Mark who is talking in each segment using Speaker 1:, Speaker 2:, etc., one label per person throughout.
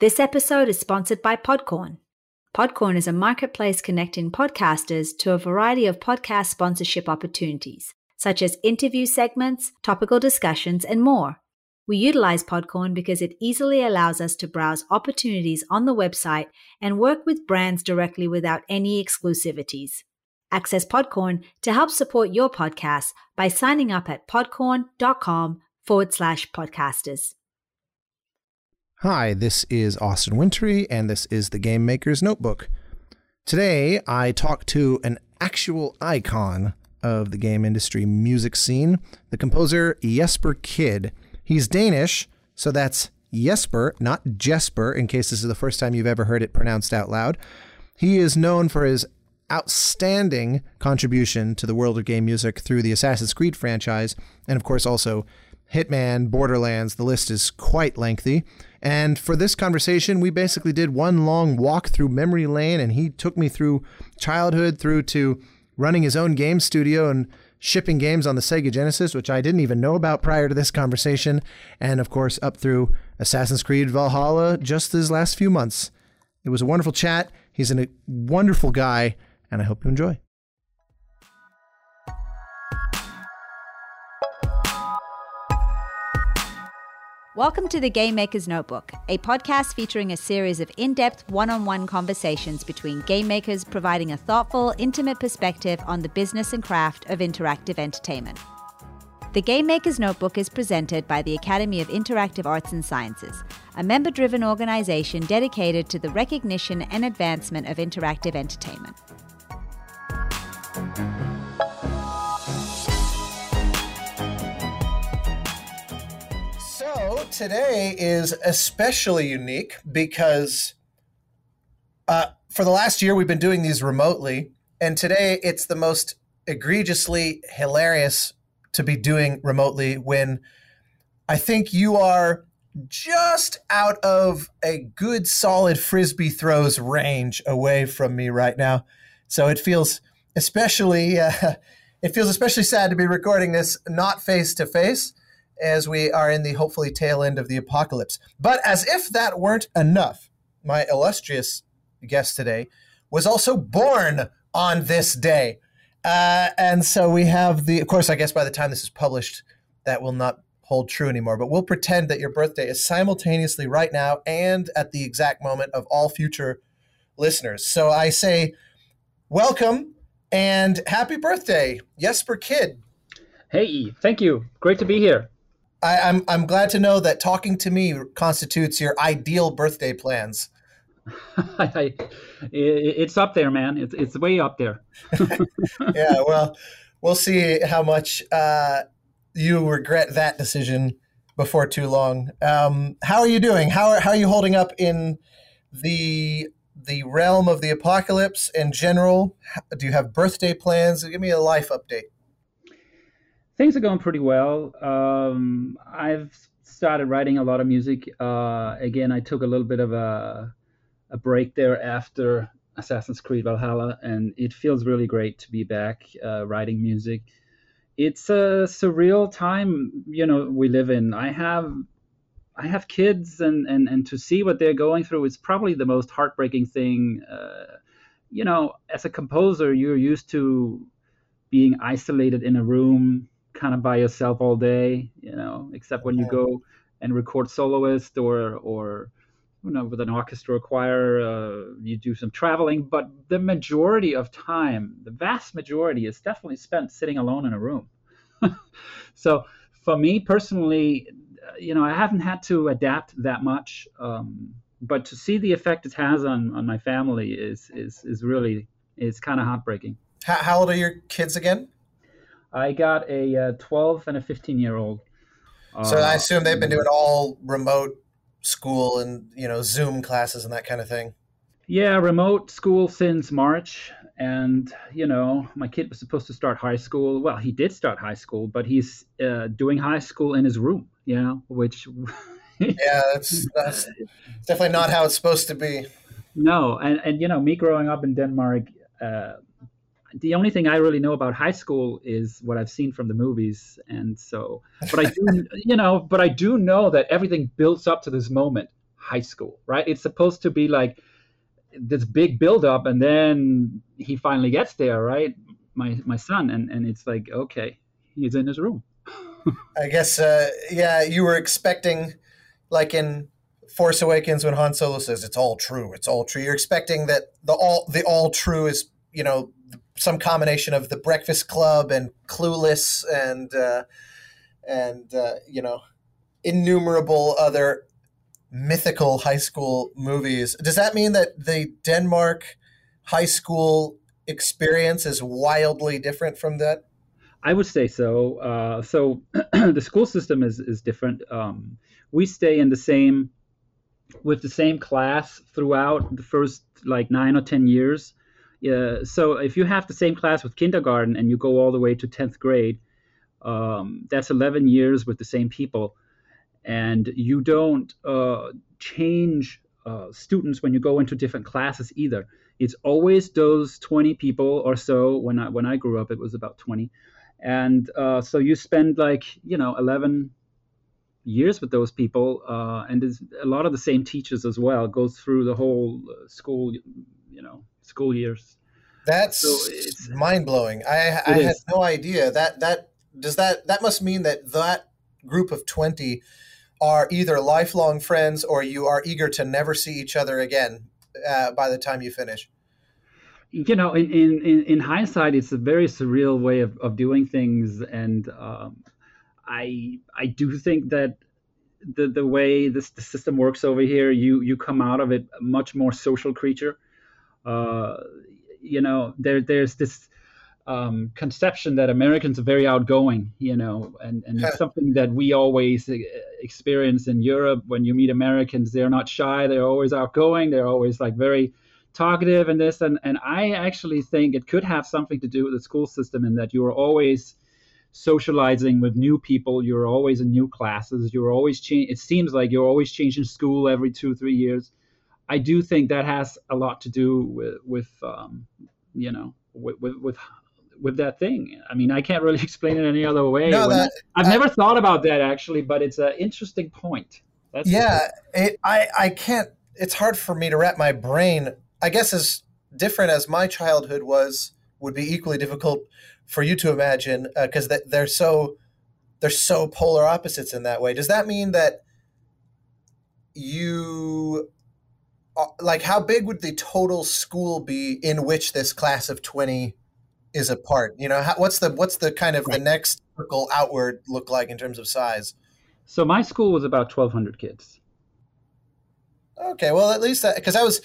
Speaker 1: This episode is sponsored by Podcorn. Podcorn is a marketplace connecting podcasters to a variety of podcast sponsorship opportunities, such as interview segments, topical discussions, and more. We utilize Podcorn because it easily allows us to browse opportunities on the website and work with brands directly without any exclusivities. Access Podcorn to help support your podcast by signing up at podcorn.com forward slash podcasters.
Speaker 2: Hi, this is Austin Wintory, and this is the Game Maker's Notebook. Today, I talk to an actual icon of the game industry music scene, the composer Jesper Kyd. He's Danish, so that's Jesper, not Jesper, in case this is the first time you've ever heard it pronounced out loud. He is known for his outstanding contribution to the world of game music through the Assassin's Creed franchise, and of course also Hitman, Borderlands, the list is quite lengthy. And for this conversation, we basically did one long walk through memory lane, and he took me through childhood through to running his own game studio and shipping games on the Sega Genesis, which I didn't even know about prior to this conversation, and of course up through Assassin's Creed Valhalla just these last few months. It was a wonderful chat. He's a wonderful guy, and I hope you enjoy.
Speaker 1: Welcome to the Game Maker's Notebook, a podcast featuring a series of in depth one on one conversations between game makers providing a thoughtful, intimate perspective on the business and craft of interactive entertainment. The Game Maker's Notebook is presented by the Academy of Interactive Arts and Sciences, a member driven organization dedicated to the recognition and advancement of interactive entertainment.
Speaker 2: Today is especially unique because uh, for the last year we've been doing these remotely, and today it's the most egregiously hilarious to be doing remotely when I think you are just out of a good solid frisbee throws range away from me right now. So it feels especially uh, it feels especially sad to be recording this not face to face as we are in the hopefully tail end of the apocalypse. But as if that weren't enough, my illustrious guest today was also born on this day. Uh, and so we have the, of course, I guess by the time this is published, that will not hold true anymore. But we'll pretend that your birthday is simultaneously right now and at the exact moment of all future listeners. So I say, welcome and happy birthday, Jesper Kyd.
Speaker 3: Hey, thank you. Great to be here.
Speaker 2: I, I'm, I'm glad to know that talking to me constitutes your ideal birthday plans.
Speaker 3: it's up there, man. It's it's way up there.
Speaker 2: yeah, well, we'll see how much uh, you regret that decision before too long. Um, how are you doing? How are, how are you holding up in the the realm of the apocalypse in general? Do you have birthday plans? Give me a life update
Speaker 3: things are going pretty well. Um, I've started writing a lot of music. Uh, again, I took a little bit of a, a break there after Assassin's Creed Valhalla, and it feels really great to be back uh, writing music. It's a surreal time, you know, we live in. I have I have kids, and and and to see what they're going through is probably the most heartbreaking thing. Uh, you know, as a composer, you're used to being isolated in a room kind of by yourself all day, you know, except when you go and record soloist or or you know with an orchestra or choir, uh, you do some traveling. But the majority of time, the vast majority, is definitely spent sitting alone in a room. so for me personally, uh, you know, I haven't had to adapt that much. Um, but to see the effect it has on, on my family is is is really is kind of heartbreaking.
Speaker 2: How, how old are your kids again?
Speaker 3: I got a uh, 12 and a 15 year old.
Speaker 2: So uh, I assume they've been doing all remote school and you know Zoom classes and that kind of thing.
Speaker 3: Yeah, remote school since March, and you know my kid was supposed to start high school. Well, he did start high school, but he's uh, doing high school in his room. You know, which
Speaker 2: yeah, that's that's definitely not how it's supposed to be.
Speaker 3: No, and and you know me growing up in Denmark. Uh, the only thing I really know about high school is what I've seen from the movies, and so, but I do, you know, but I do know that everything builds up to this moment. high school, right? It's supposed to be like this big buildup, and then he finally gets there, right? My my son, and and it's like okay, he's in his room.
Speaker 2: I guess, uh, yeah, you were expecting, like in Force Awakens, when Han Solo says it's all true, it's all true. You're expecting that the all the all true is you know some combination of the Breakfast Club and Clueless and uh, and uh, you know innumerable other mythical high school movies. Does that mean that the Denmark high school experience is wildly different from that?
Speaker 3: I would say so. Uh, so the school system is is different. Um, we stay in the same with the same class throughout the first like nine or ten years. Yeah, so if you have the same class with kindergarten and you go all the way to tenth grade, um, that's eleven years with the same people, and you don't uh, change uh, students when you go into different classes either. It's always those twenty people or so. When I when I grew up, it was about twenty and uh, so you spend like you know 11 years with those people uh, and a lot of the same teachers as well goes through the whole uh, school you know school years.
Speaker 2: That's so mind-blowing. I, I had no idea. That that does that that must mean that that group of 20 are either lifelong friends or you are eager to never see each other again uh, by the time you finish?
Speaker 3: You know, in, in, in hindsight, it's a very surreal way of, of doing things. And um, I, I do think that the, the way this the system works over here, you, you come out of it a much more social creature. Uh, you know, there, there's this um, conception that Americans are very outgoing, you know, and, and it's something that we always experience in Europe. When you meet Americans, they're not shy, they're always outgoing, they're always like very talkative and this and and I actually think it could have something to do with the school system in that you're always socializing with new people you're always in new classes you're always changing, it seems like you're always changing school every two three years i do think that has a lot to do with with um, you know with, with, with with that thing. I mean i can't really explain it any other way.
Speaker 2: No, that,
Speaker 3: I, have never thought about that actually but it's an interesting point.
Speaker 2: That's yeah it, i i can't it's hard for me to wrap my brain I guess as different as my childhood was, would be equally difficult for you to imagine because uh, they're so they're so polar opposites in that way. Does that mean that you Uh, like how big would the total school be in which this class of 20 is a part you know how, what's the what's the kind of right. the next circle outward look like in terms of size
Speaker 3: so my school was about 1200 kids
Speaker 2: okay well at least that because i was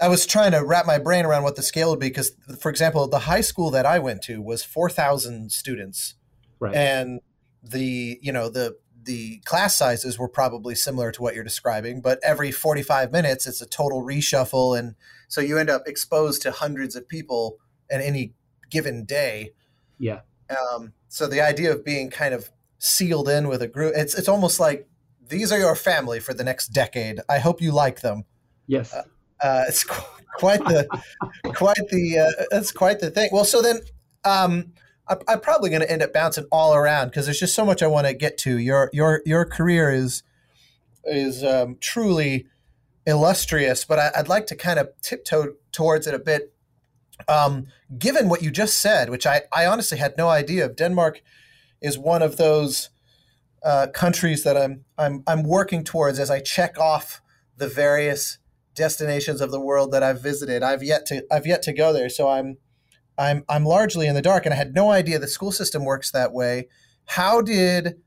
Speaker 2: I was trying to wrap my brain around what the scale would be because, for example, the high school that I went to was four thousand students, right. and the you know the the class sizes were probably similar to what you're describing, but every 45 minutes it's a total reshuffle, and so you end up exposed to hundreds of people in any given day.
Speaker 3: Yeah.
Speaker 2: Um, so the idea of being kind of sealed in with a group, it's it's almost like these are your family for the next decade. I hope you like them.
Speaker 3: Yes. Uh,
Speaker 2: uh, it's quite the quite the uh, that's quite the thing. Well, so then um, I, I'm probably going to end up bouncing all around because there's just so much I want to get to. Your your your career is is um, truly illustrious, but I, would like to kind of tiptoe towards it a bit. Um, given what you just said, which I, I honestly had no idea of, Denmark is one of those uh, countries that I'm I'm I'm working towards as I check off the various destinations of the world that I've visited. I've yet to I've yet to go there, so I'm I'm I'm largely in the dark, and I had no idea the school system works that way. How did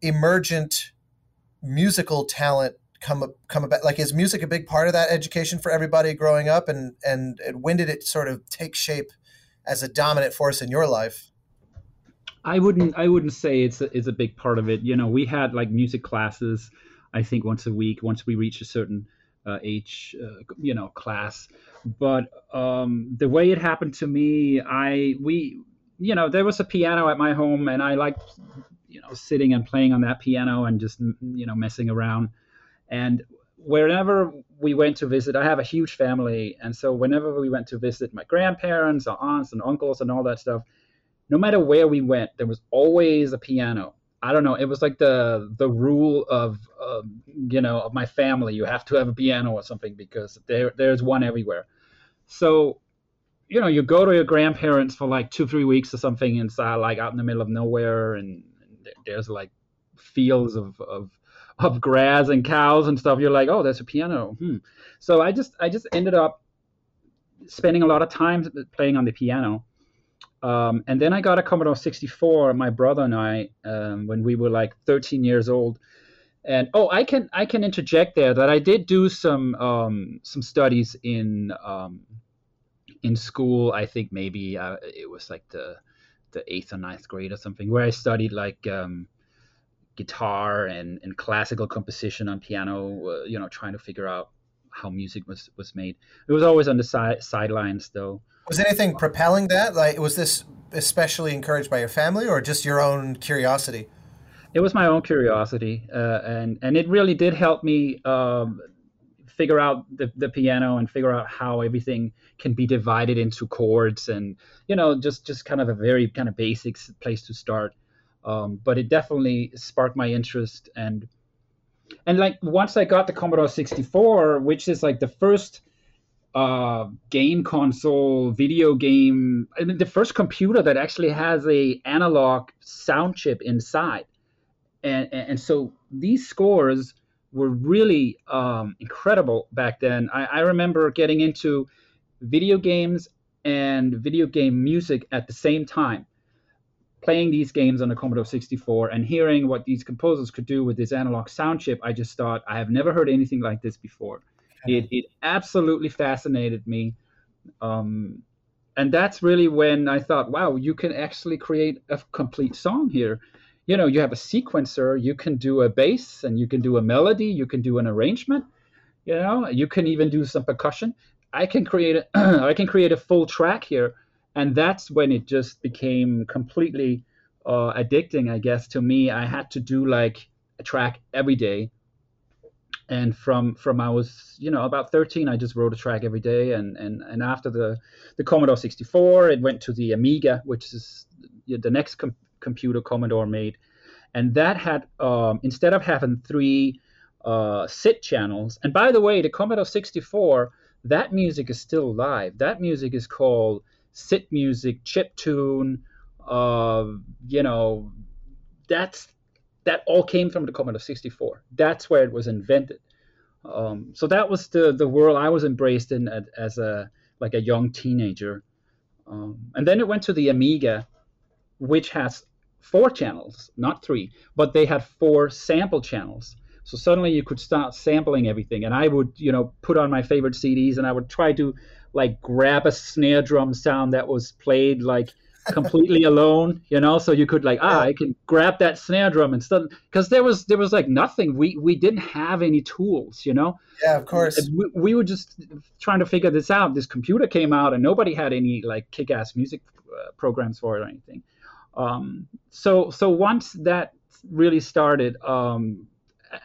Speaker 2: emergent musical talent come come about? Like, is music a big part of that education for everybody growing up, and and, and when did it sort of take shape as a dominant force in your life?
Speaker 3: I wouldn't I wouldn't say it's a, it's a big part of it. You know, we had like music classes. I think once a week, once we reached a certain uh, uh, you know, class. But um, the way it happened to me, I we, you know, there was a piano at my home, and I liked, you know, sitting and playing on that piano and just you know messing around. And wherever we went to visit, I have a huge family, and so whenever we went to visit my grandparents, or aunts and uncles, and all that stuff, no matter where we went, there was always a piano I don't know. It was like the the rule of um, you know of my family. You have to have a piano or something because there there's one everywhere. So you know, you go to your grandparents for like two three weeks or something inside like out in the middle of nowhere, and there's like fields of of of grass and cows and stuff. You're like, oh, there's a piano. Hmm. So I just I just ended up spending a lot of time playing on the piano um, and then I got a Commodore 64, my brother and I, um, when we were like 13 years old. And oh, I can I can interject there that I did do some um, some studies in um, in school. I think maybe uh, it was like the the eighth or ninth grade or something, where I studied like um, guitar and, and classical composition on piano. Uh, you know, trying to figure out how music was was made. It was always on the side sidelines though.
Speaker 2: Was anything propelling that? Like, was this especially encouraged by your family or just your own curiosity?
Speaker 3: It was my own curiosity, uh, and and it really did help me um, figure out the, the piano and figure out how everything can be divided into chords, and you know, just just kind of a very kind of basic place to start. Um, but it definitely sparked my interest, and and like once I got the Commodore 64, which is like the first uh, game console, video game, I mean, the first computer that actually has a analog sound chip inside. And, and, so these scores were really um, incredible back then. I, I remember getting into video games and video game music at the same time playing these games on the Commodore 64 and hearing what these composers could do with this analog sound chip, I just thought, I have never heard anything like this before. It, it absolutely fascinated me. Um, and that's really when I thought, wow, you can actually create a complete song here. You know, you have a sequencer, you can do a bass and you can do a melody, you can do an arrangement, you know, you can even do some percussion. I can create a, I can create a full track here. And that's when it just became completely uh, addicting, I guess, to me. I had to do like a track every day and from from I was you know about 13 I just wrote a track every day. And and and after the the Commodore 64 it went to the Amiga which is the next com- computer Commodore made. And that had um, instead of having three uh, SID channels and by the way the Commodore 64 that music is still live that music is called SID music chip tune uh, you know that's that all came from the Commodore 64. That's where it was invented. Um, so that was the the world I was embraced in as a like a young teenager. Um, and then it went to the Amiga, which has four channels, not three, but they had four sample channels. So suddenly you could start sampling everything, and I would, you know, put on my favorite CDs, and I would try to like grab a snare drum sound that was played like completely alone, you know, so you could like, ah, I can grab that snare drum and stuff because there was there was like nothing. We we didn't have any tools, you know.
Speaker 2: Yeah, of course.
Speaker 3: We, we were just trying to figure this out. This computer came out and nobody had any like kick-ass music uh, programs for it or anything. Um, so so once that really started, um,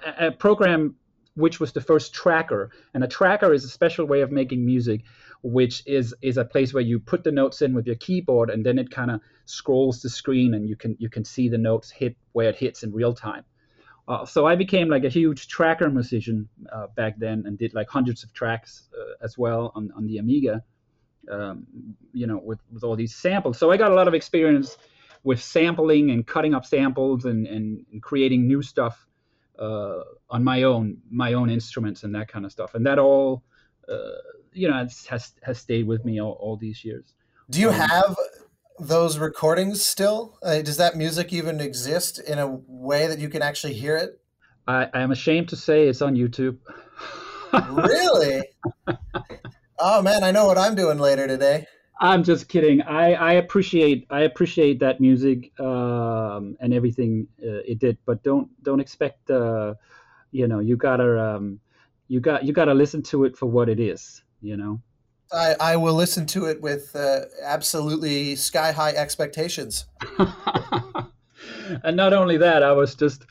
Speaker 3: a, a program which was the first tracker, and a tracker is a special way of making music which is is a place where you put the notes in with your keyboard and then it kind of scrolls the screen and you can you can see the notes hit where it hits in real time. Uh, so I became like a huge tracker musician uh, back then and did like hundreds of tracks uh, as well on, on the Amiga, um, you know, with, with all these samples. So I got a lot of experience with sampling and cutting up samples and, and, and creating new stuff uh, on my own, my own instruments and that kind of stuff. And that all uh, you know has has stayed with me all, all these years.
Speaker 2: Do you um, have those recordings still? Uh, does that music even exist in a way that you can actually hear it?
Speaker 3: I, I am ashamed to say it's on YouTube.
Speaker 2: really? oh man, I know what I'm doing later today.
Speaker 3: I'm just kidding. I, I appreciate I appreciate that music um, and everything uh, it did, but don't don't expect uh, you know you gotta um, you got you got to listen to it for what it is you know?
Speaker 2: I i will listen to it with uh, absolutely sky high expectations.
Speaker 3: And not only that i was just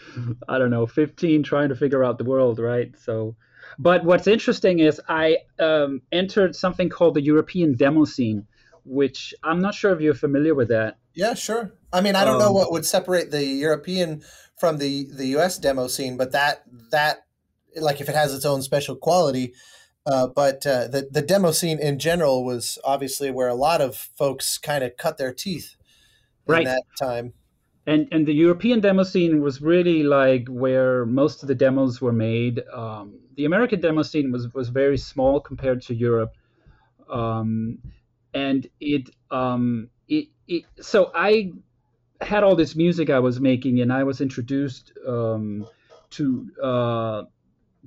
Speaker 3: i don't know 15 trying to figure out the world right? So but what's interesting is i um, entered something called the european demo scene which i'm not sure if you're familiar with that.
Speaker 2: Yeah sure. I mean, I don't um, know what would separate the European from the the US demo scene, but that that like if it has its own special quality. Uh, but uh, the the demo scene in general was obviously where a lot of folks kind of cut their teeth right. that time.
Speaker 3: And and the European demo scene was really like where most of the demos were made. Um, the American demo scene was was very small compared to Europe, um, and it um, it, it so I had all this music I was making, and I was introduced um, to uh,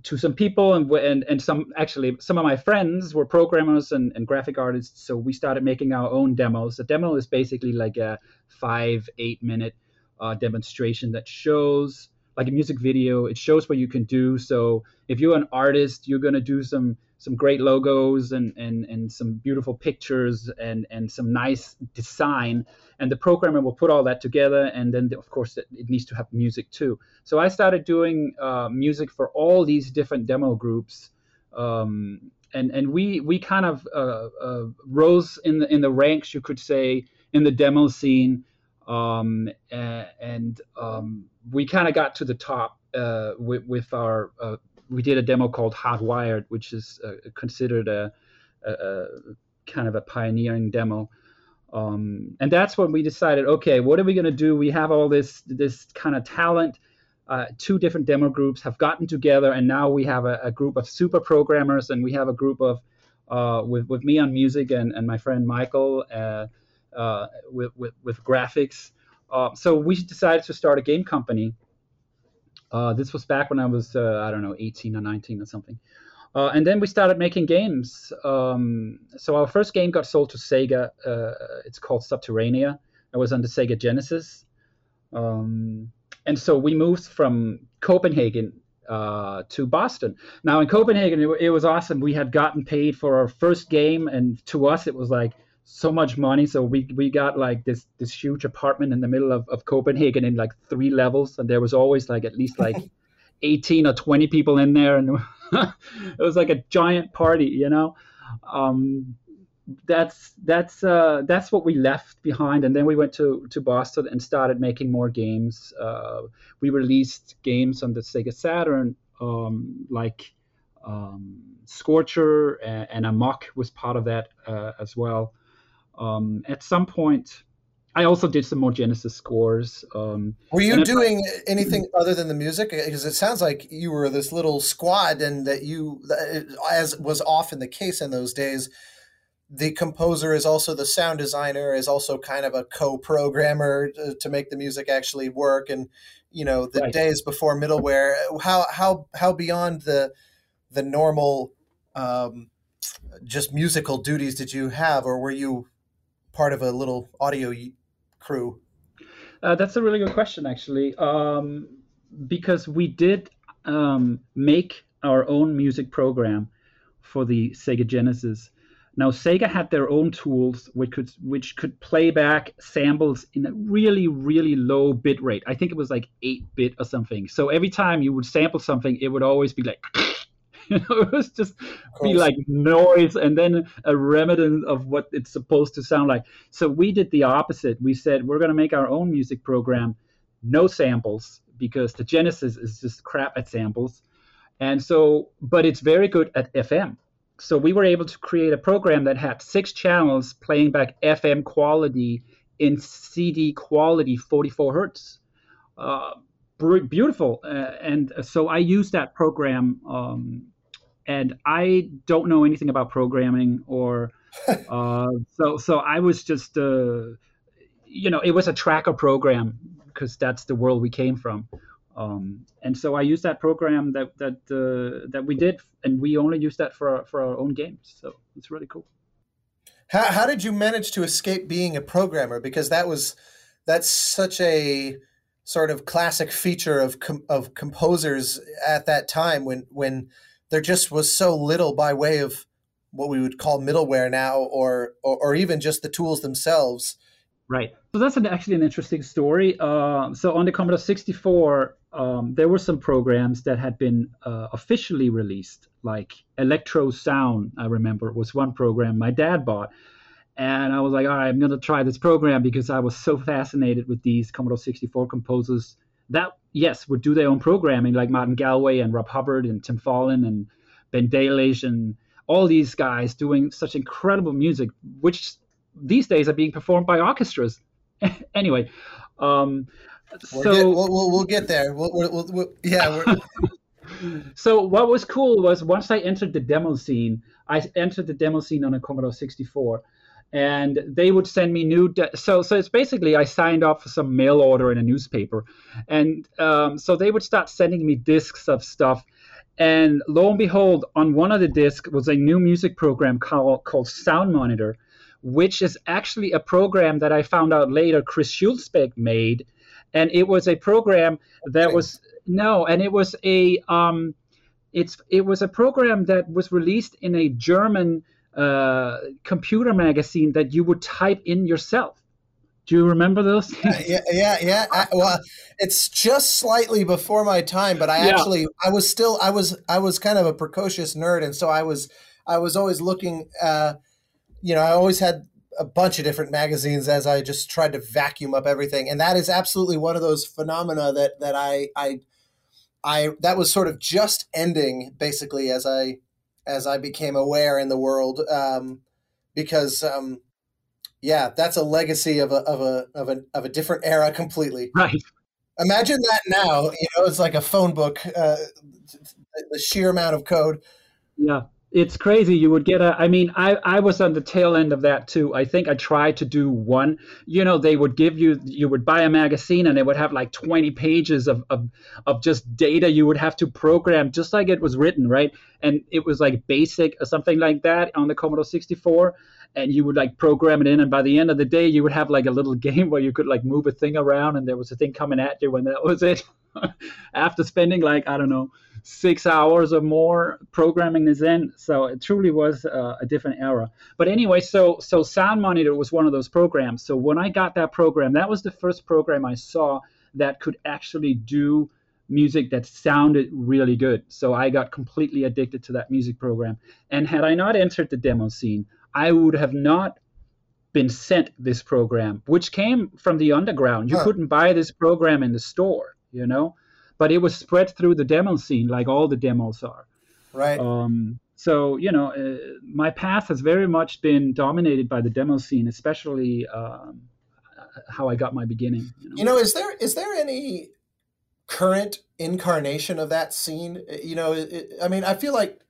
Speaker 3: to some people, and and and some actually some of my friends were programmers and, and graphic artists. So we started making our own demos. A demo is basically like a five eight minute uh, demonstration that shows like a music video. It shows what you can do. So if you're an artist, you're gonna do some some great logos and, and, and some beautiful pictures and, and some nice design. And the programmer will put all that together. And then, of course, it, it needs to have music too. So I started doing uh, music for all these different demo groups. Um, and and we, we kind of uh, uh, rose in the, in the ranks, you could say, in the demo scene. Um, and, and um, we kind of got to the top uh, with, with our uh, we did a demo called Hardwired, which is uh, considered a, a, a, kind of a pioneering demo. Um, and that's when we decided, okay, what are we going to do? We have all this this kind of talent. Uh, two different demo groups have gotten together, and now we have a, a group of super programmers, and we have a group of uh, with with me on music and, and my friend Michael uh, uh with, with, with graphics. Uh, so we decided to start a game company uh, this was back when I was, uh, I don't know, 18 or 19 or something. Uh, and then we started making games. Um, so our first game got sold to Sega. Uh, it's called Subterranea. It was on the Sega Genesis. Um, and so we moved from Copenhagen uh, to Boston. Now in Copenhagen, it, it, was awesome. We had gotten paid for our first game, and to us, it was like so much money. So we we got like this this huge apartment in the middle of, of Copenhagen in like three levels, and there was always like at least like 18 or 20 people in there, and it was like a giant party, you know. Um, that's that's uh, that's what we left behind, and then we went to to Boston and started making more games. Uh, we released games on the Sega Saturn, um, like um, Scorcher and, and Amok was part of that uh, as well. Um, at some point, I also did some more Genesis scores. Um,
Speaker 2: were you doing I, anything other than the music? Because it sounds like you were this little squad, and that you, as was often the case in those days, the composer is also the sound designer, is also kind of a co-programmer to, to make the music actually work. And you know, the right. days before middleware, how how how beyond the the normal um, just musical duties did you have, or were you part of a little audio crew?
Speaker 3: Uh, that's a really good question, actually, um, because we did um, make our own music program for the Sega Genesis. Now, Sega had their own tools which could which could play back samples in a really really low bit rate. I think it was like eight bit or something. So every time you would sample something, it would always be like you know, it was just be like noise and then a remnant of what it's supposed to sound like. So we did the opposite. We said we're going to make our own music program, no samples, because the Genesis is just crap at samples. And so, but it's very good at FM. So we were able to create a program that had six channels playing back FM quality in CD quality, 44 hertz. Uh, beautiful. Uh, and so I used that program um, and I don't know anything about programming or uh, so so I was just uh, you know it was a tracker program because that's the world we came from. Um, and so I used that program that that uh, that we did, and we only used that for our, for our own games. So it's really cool.
Speaker 2: How how did you manage to escape being a programmer? Because that was that's such a sort of classic feature of com- of composers at that time when when there just was so little by way of what we would call middleware now, or or, or even just the tools themselves.
Speaker 3: Right. So that's an, actually an interesting story. Uh, so on the Commodore 64, um, there were some programs that had been uh, officially released, like Electro Sound. I remember was one program my dad bought, and I was like, all right, I'm gonna try this program because I was so fascinated with these Commodore 64 composers that yes would do their own programming like Martin Galway and Rob Hubbard and Tim Follin and Ben Daglish and all these guys doing such incredible music, which these days are being performed by orchestras. anyway, um,
Speaker 2: so get, we'll, we'll, we'll, get there. We'll, we'll, yeah.
Speaker 3: so what was cool was once I entered the demo scene, I entered the demo scene on a Commodore 64 and they would send me new de- so so it's basically i signed up for some mail order in a newspaper and um, so they would start sending me discs of stuff and lo and behold on one of the discs was a new music program called, called sound monitor which is actually a program that i found out later chris hülsbeck made and it was a program that was no and it was a um, it's it was a program that was released in a german uh, computer magazine that you would type in yourself. Do you remember those?
Speaker 2: Uh, yeah, yeah, yeah. I, well, it's just slightly before my time, but I yeah. actually, I was still, I was, I was kind of a precocious nerd, and so I was, I was always looking. Uh, you know, I always had a bunch of different magazines as I just tried to vacuum up everything, and that is absolutely one of those phenomena that that I, I, I that was sort of just ending basically as I as I became aware in the world, um, because um, yeah, that's a legacy of a of a of a of a different era completely.
Speaker 3: Right.
Speaker 2: Imagine that now. You know, it's like a phone book. Uh, the sheer amount of code.
Speaker 3: Yeah it's crazy. You would get a i mean i i was on the tail end of that too. I think i tried to do one. You know they would give you you would buy a magazine and it would have like 20 pages of of, of just data you would have to program just like it was written right? And it was like basic or something like that on the commodore 64 and you would like program it in and by the end of the day you would have like a little game where you could like move a thing around and there was a thing coming at you when that was it after spending like i don't know six hours or more programming this in. So it truly was uh, a different era. But anyway, so so Sound Monitor was one of those programs. So when I got that program, that was the first program I saw that could actually do music that sounded really good. So I got completely addicted to that music program. And had I not entered the demo scene, I would have not been sent this program, which came from the underground. You huh. couldn't buy this program in the store, you know but it was spread through the demo scene like all the demos are.
Speaker 2: Right.
Speaker 3: Um, so you know, uh, my path has very much been dominated by the demo scene, especially um, how I got my beginning.
Speaker 2: You know? you know, is there is there any current incarnation of that scene? You know, it, I mean, I feel like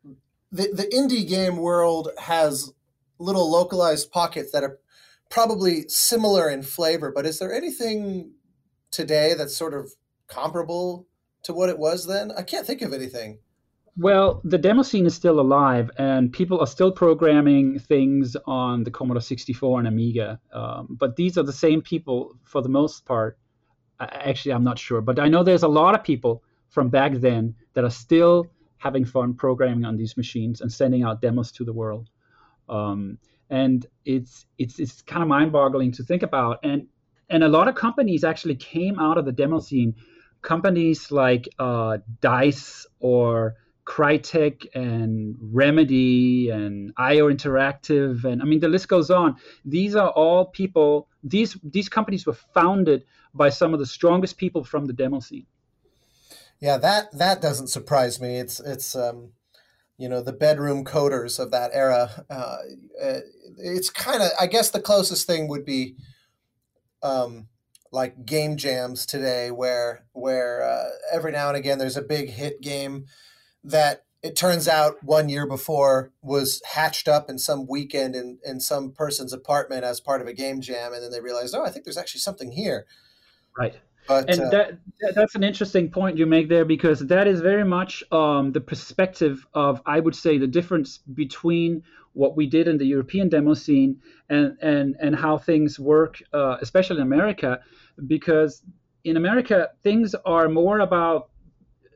Speaker 2: the the indie game world has little localized pockets that are probably similar in flavor, but is there anything today that's sort of comparable to what it was then? I can't think of anything.
Speaker 3: Well, the demo scene is still alive, and people are still programming things on the Commodore 64 and Amiga. Um, but these are the same people for the most part. Actually, I'm not sure, but I know there's a lot of people from back then that are still having fun programming on these machines and sending out demos to the world. Um, and it's it's it's kind of mind-boggling to think about. And and a lot of companies actually came out of the demo scene companies like uh, Dice or Crytek and Remedy and IO Interactive and I mean the list goes on. These are all people. These these companies were founded by some of the strongest people from the demo scene.
Speaker 2: Yeah, that that doesn't surprise me. It's it's um, you know the bedroom coders of that era. Uh, it's kind of I guess the closest thing would be um, like game jams today where where uh, every now and again there's a big hit game that it turns out one year before was hatched up in some weekend in, in some person's apartment as part of a game jam and then they realized oh i think there's actually something here
Speaker 3: right but, and uh, that that's an interesting point you make there because that is very much um, the perspective of I would say the difference between what we did in the European demo scene and and and how things work, uh, especially in America, because in America things are more about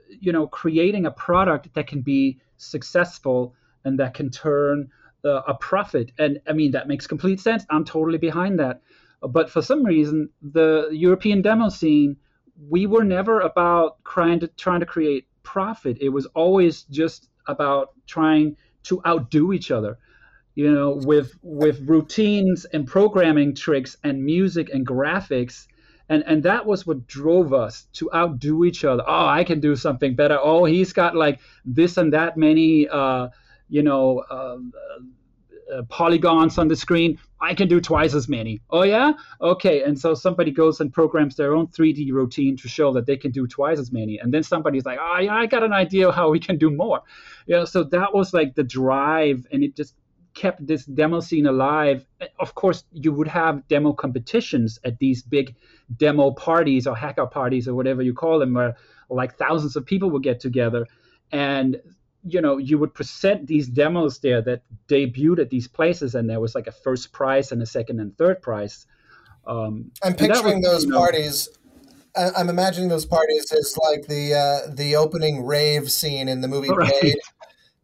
Speaker 3: you know creating a product that can be successful and that can turn uh, a profit. And i mean that makes complete sense. I'm totally behind that but for some reason the european demo scene we were never about trying to trying to create profit it was always just about trying to outdo each other you know, with with routines and programming tricks and music and graphics. And, and that was what drove us to outdo each other. Oh, I can do something better. Oh, he's got like this and that many, uh, you know, uh, uh, polygons on the screen. I can do twice as many. Oh yeah, okay. And so somebody goes and programs their own 3D routine to show that they can do twice as many. And then somebody's like, oh yeah, I got an idea how we can do more. Know, so that was like the drive, and it just kept this demo scene alive. Of course, you would have demo competitions at these big demo parties or hacker parties or whatever you call them, where like thousands of people would get together. And you know you would present these demos there that debuted at these places and there was like a first prize and a second and third prize
Speaker 2: um, i'm picturing was, those you know, parties i'm imagining those parties as like the uh, the opening rave scene in the movie right.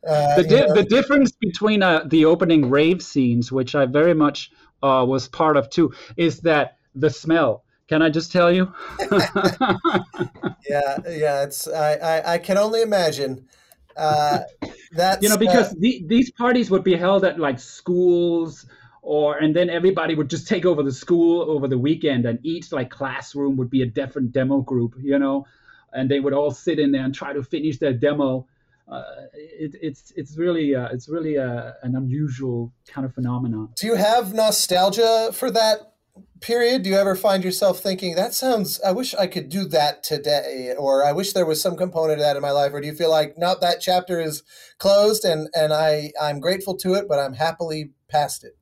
Speaker 3: Uh, the, di- the difference between uh, the opening rave scenes which i very much uh, was part of too is that the smell can I just tell you?
Speaker 2: yeah, yeah. It's I, I, I can only imagine. Uh, that's
Speaker 3: you know because uh, the, these parties would be held at like schools or and then everybody would just take over the school over the weekend and each like classroom would be a different demo group you know and they would all sit in there and try to finish their demo uh, it, it's it's really uh, it's really uh, an unusual kind of phenomenon.
Speaker 2: Do you have nostalgia for that period do you ever find yourself thinking that sounds i wish i could do that today or i wish there was some component of that in my life or do you feel like not that chapter is closed and and i i'm grateful to it but i'm happily past it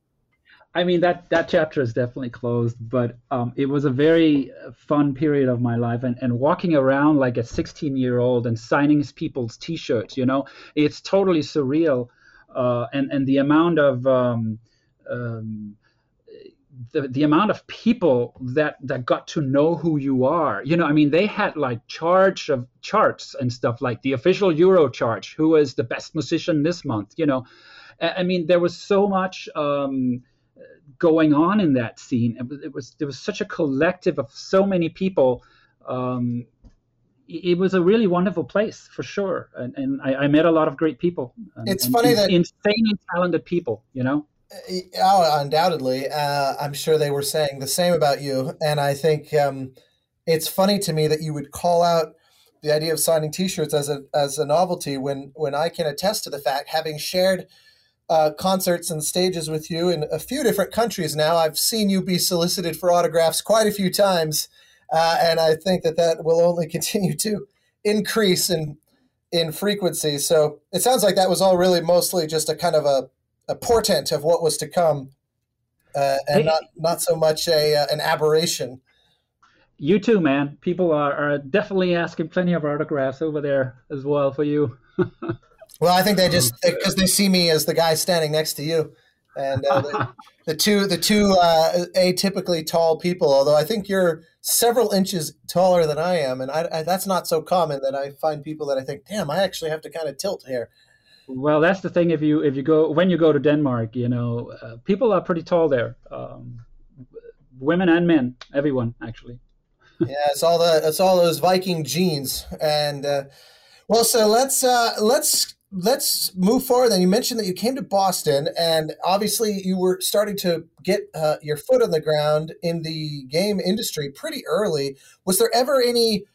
Speaker 3: i mean that that chapter is definitely closed but um, it was a very fun period of my life and, and walking around like a 16 year old and signing people's t-shirts you know? It's totally surreal uh, and and the amount of um, um, the, the amount of people that that got to know who you are. You know i mean they had like charge of charts and stuff like the official euro chart who is the best musician this month you know. I mean there was so much um, going on in that scene. It was, it was there was such a collective of so many people. Um, it was a really wonderful place for sure. And, and I, I, met a lot of great people.
Speaker 2: It's
Speaker 3: and,
Speaker 2: funny
Speaker 3: and
Speaker 2: that
Speaker 3: insanely talented people you know
Speaker 2: Oh, undoubtedly. Uh, I'm sure they were saying the same about you. And I think um, it's funny to me that you would call out the idea of signing T-shirts as a as a novelty when when I can attest to the fact, having shared uh, concerts and stages with you in a few different countries now, I've seen you be solicited for autographs quite a few times, uh, and I think that that will only continue to increase in in frequency. So it sounds like that was all really mostly just a kind of a a portent of what was to come, uh, and not not so much a uh, an aberration.
Speaker 3: You too, man. People are, are definitely asking plenty of autographs over there as well for you.
Speaker 2: well, I think they just because they see me as the guy standing next to you, and uh, the, the, two the two uh, atypically tall people. Although I think you're several inches taller than I am, and I, I, that's not so common that I find people that I think, damn, I actually have to kind of tilt here.
Speaker 3: Well, that's the thing. If you if you go when you go to Denmark, you know, uh, people are pretty tall there. Um, women and men, everyone actually.
Speaker 2: yeah, it's all the it's all those Viking genes, and uh, well, so let's uh, let's let's move forward. Then you mentioned that you came to Boston, and obviously you were starting to get uh, your foot on the ground in the game industry pretty early. Was there ever any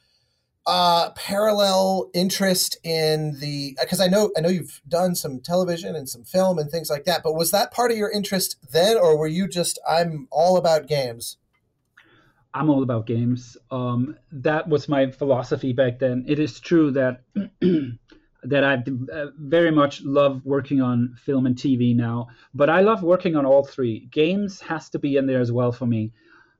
Speaker 2: uh, parallel interest in the because I know I know you've done some television and some film and things like that, but was that part of your interest then, or were you just I'm all about games?
Speaker 3: I'm all about games. Um, that was my philosophy back then. It is true that that I uh, very much love working on film and TV now, but I love working on all three. Games has to be in there as well for me.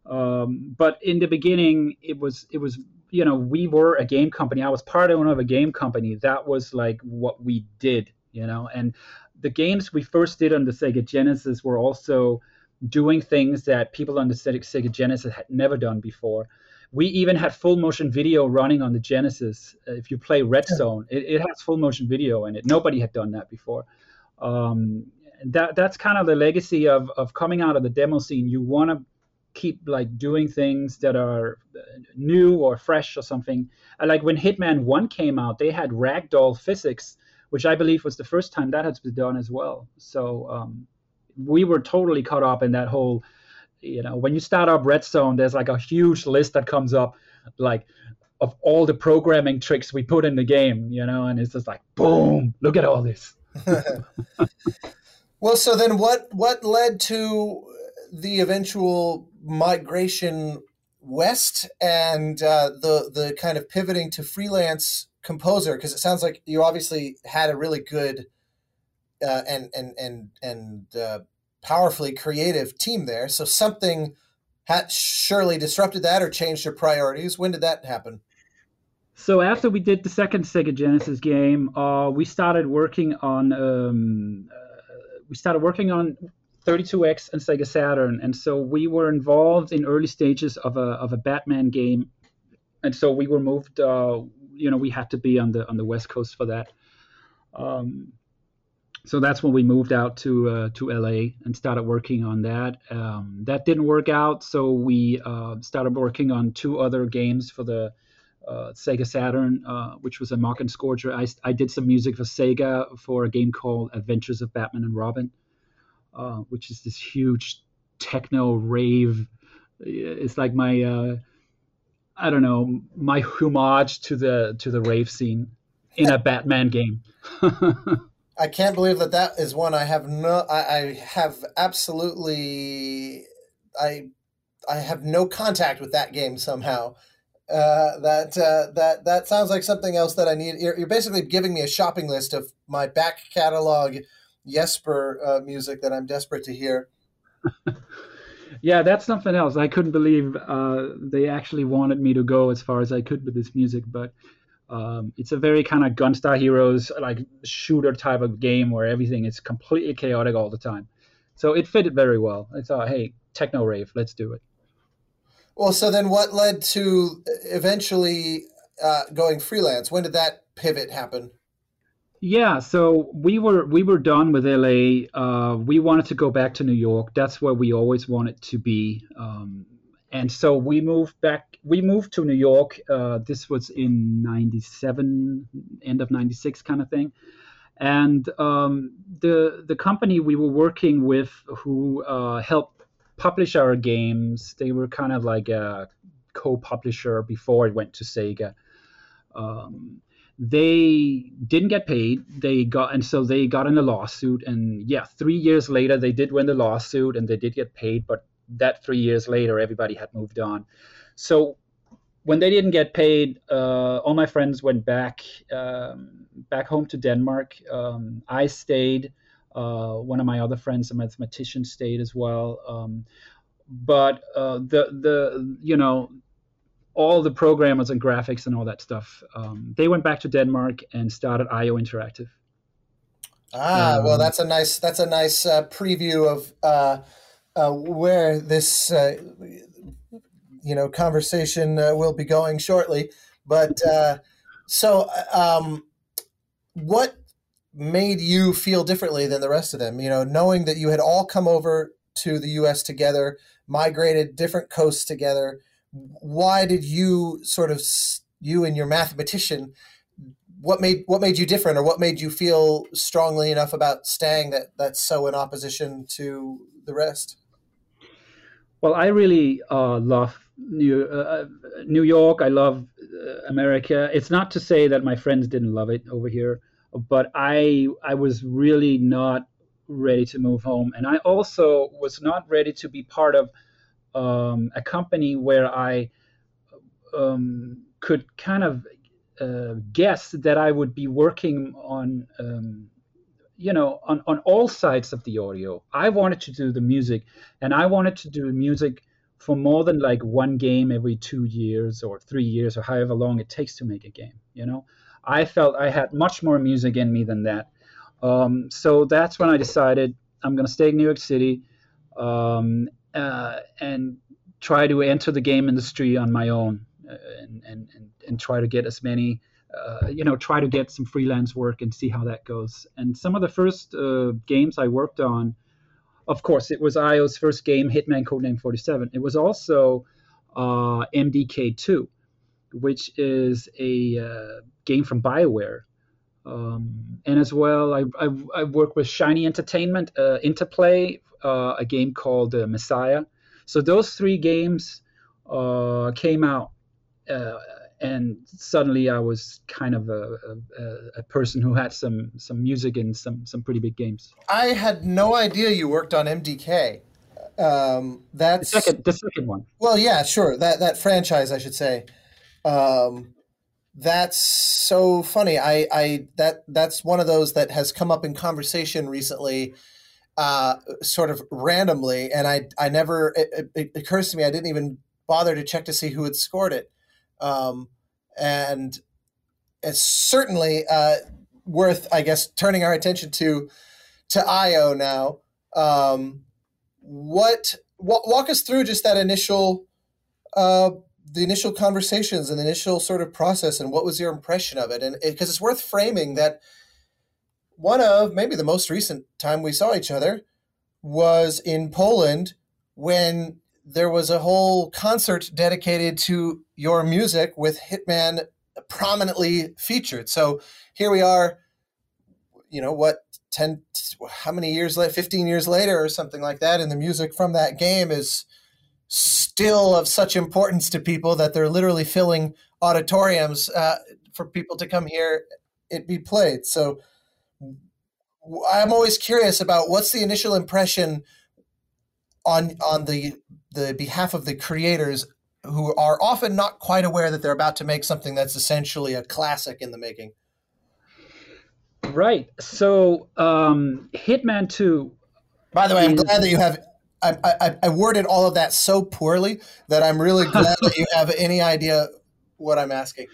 Speaker 3: Um, but in the beginning, it was it was you know, we were a game company. I was part owner of a game company. That was like what we did, you know. And the games we first did on the Sega Genesis were also doing things that people on the Sega Genesis had never done before. We even had full motion video running on the Genesis. If you play Red Zone, it, it has full motion video in it. Nobody had done that before. Um, that that's kind of the legacy of of coming out of the demo scene. You want to keep like doing things that are uh, new or fresh or something. Like when Hitman One came out, they had ragdoll physics, which I believe was the first time that had been done as well. So um, we were totally caught up in that whole, you know, when you start up Red Zone, there's like a huge list that comes up, like of all the programming tricks we put in the game, you know, and it's just like, boom, look at all this.
Speaker 2: well, so then what what led to the eventual migration west and uh, the the kind of pivoting to freelance composer? Because it sounds like you obviously had a really good uh, and and and and uh, powerfully creative team there. So something had surely disrupted that or changed your priorities. When did that happen?
Speaker 3: So after we did the second Sega Genesis game, uh, we started working on um, uh, we started working on 32X and Sega Saturn, and so we were involved in early stages of a of a Batman game, and so we were moved. Uh, you know, we had to be on the on the West Coast for that. Um, so that's when we moved out to uh, to LA and started working on that. Um, that didn't work out, so we uh, started working on two other games for the uh, Sega Saturn, uh, which was Amok and Scorcher. I, I did some music for Sega for a game called Adventures of Batman and Robin, uh, which is this huge techno rave. It's like my, uh, I don't know, my homage to the to the rave scene in a Batman game.
Speaker 2: I can't believe that that is one I have no. I, I have absolutely. I I have no contact with that game somehow. Uh, that uh, that that sounds like something else that I need. You're, you're, basically giving me a shopping list of my back catalog Jesper uh, music that I'm desperate to hear.
Speaker 3: yeah, that's something else. I couldn't believe uh, they actually wanted me to go as far as I could with this music, but um, it's a very kind of Gunstar Heroes like shooter type of game where everything is completely chaotic all the time. So it fitted very well. I thought, hey, techno rave, let's do it.
Speaker 2: Well, so then what led to eventually uh, going freelance? When did that pivot happen?
Speaker 3: Yeah, so we were we were done with LA. Uh, we wanted to go back to New York. That's where we always wanted to be. Um, and so we moved back. We moved to New York. Uh, this was in '97, end of '96, kind of thing. And um, the the company we were working with, who uh, helped publish our games. They were kind of like a co-publisher before it went to Sega. Um, they didn't get paid. They got and so they got in a lawsuit. And yeah, three years later they did win the lawsuit and they did get paid. But that three years later, everybody had moved on. So when they didn't get paid, uh, all my friends went back um, back home to Denmark. Um, I stayed. Uh, one of my other friends, a mathematician, stayed as well. Um, but uh, the the you know all the programmers and graphics and all that stuff, um, they went back to Denmark and started IO Interactive.
Speaker 2: Ah, um, well, that's a nice that's a nice uh, preview of uh, uh, where this uh, you know conversation uh, will be going shortly. But uh, so, um, what made you feel differently than the rest of them? You know, knowing that you had all come over to the U.S. together, migrated different coasts together. Why did you sort of you and your mathematician? What made what made you different, or what made you feel strongly enough about staying that that's so in opposition to the rest?
Speaker 3: Well, I really uh, love New uh, New York. I love uh, America. It's not to say that my friends didn't love it over here but I I was really not ready to move home, and I also was not ready to be part of um, a company where I um, could kind of uh, guess that I would be working on. Um, you know, on, on all sides of the audio. I wanted to do the music, and I wanted to do music for more than like one game every two years or three years or however long it takes to make a game. You know, I felt I had much more music in me than that. Um, so that's when I decided I'm going to stay in New York City um, uh, and try to enter the game industry on my own uh, and, and, and, try to get as many, uh, you know, try to get some freelance work and see how that goes. And some of the first uh, games I worked on, of course, it was IO's first game, Hitman Codename 47. It was also uh, MDK2 which is a game from BioWare, Um, and as well, I, I, I work with Shiny Entertainment, uh, Interplay, uh, a game called uh, Messiah. So those three games uh, came out, uh, and suddenly I was kind of a, a, a, person who had some some music and some some pretty big games.
Speaker 2: I had no idea you worked on MDK. Um, that's
Speaker 3: the second, the second one.
Speaker 2: Well, yeah, sure. That that franchise, I should say. Um, that's so funny. I, I that that's one of those that has come up in conversation recently, uh, sort of randomly, and I I never it, it, occurs to me I didn't even bother to check to see who had scored it, um, and it's certainly uh, worth I guess turning our attention to to IO now. Um, what walk us through just that initial uh, the initial conversations and the initial sort of process and what was your impression of it and because it, it's worth framing that one of maybe the most recent time we saw each other was in Poland when there was a whole concert dedicated to your music with Hitman prominently featured. So here we are, you know, what 10 how many years later 15 years later or something like that and the music from that game is still of such importance to people that they're literally filling auditoriums uh, for people to come here it be played so i'm always curious about what's the initial impression on on the the behalf of the creators who are often not quite aware that they're about to make something that's essentially a classic in the making
Speaker 3: Right. So um, Hitman 2.
Speaker 2: By the way, I'm glad that you have. I, I, I, worded all of that so poorly that I'm really glad that you have any idea what I'm asking.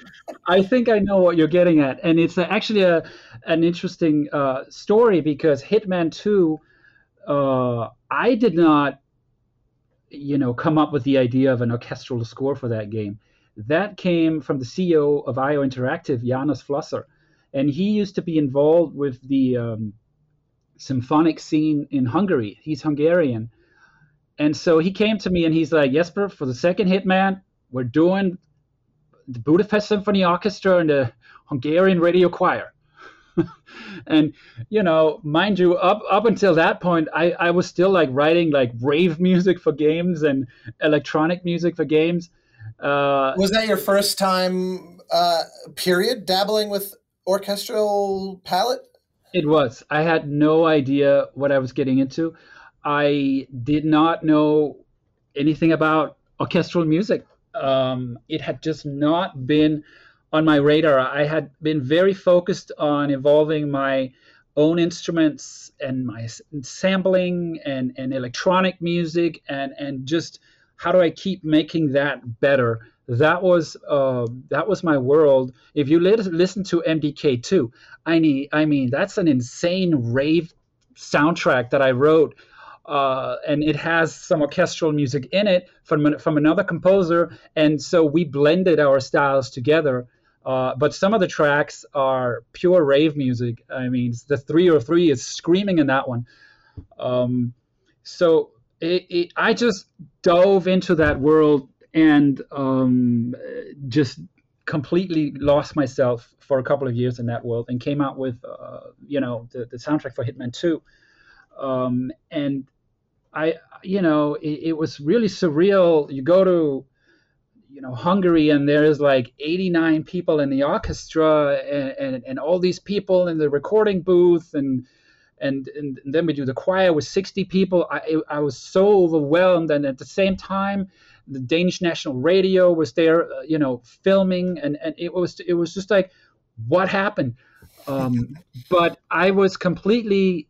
Speaker 3: I think I know what you're getting at, and it's actually a an interesting uh, story because Hitman 2, uh, I did not, you know, come up with the idea of an orchestral score for that game. That came from the CEO of IO Interactive, Janos Flosser and he used to be involved with the um, symphonic scene in Hungary. He's Hungarian, and so he came to me and he's like, "Jesper, for the second Hitman, we're doing the Budapest Symphony Orchestra and the Hungarian Radio Choir." and you know, mind you, up up until that point, I I was still like writing like rave music for games and electronic music for games.
Speaker 2: Uh, was that your first time uh, period dabbling with orchestral palette?
Speaker 3: It was. I had no idea what I was getting into. I did not know anything about orchestral music. Um, it had just not been on my radar. I had been very focused on evolving my own instruments and my sampling and, and electronic music and, and just how do I keep making that better that was uh, that was my world. If you li- listen to MDK2, I mean, I mean that's an insane rave soundtrack that I wrote, uh, and it has some orchestral music in it from from another composer, and so we blended our styles together. Uh, but some of the tracks are pure rave music. I mean, the 303 is screaming in that one. Um, so it, it, I just dove into that world and um, just completely lost myself for a couple of years in that world and came out with uh, you know the, the soundtrack for hitman 2 um, and i you know it, it, was really surreal you go to you know hungary and there's like 89 people in the orchestra and, and, and all these people in the recording booth and and, and then we do the choir with 60 people I, I was so overwhelmed and at the same time the Danish national radio was there, uh, you know, filming, and, and it was it was just like, what happened? Um, but I was completely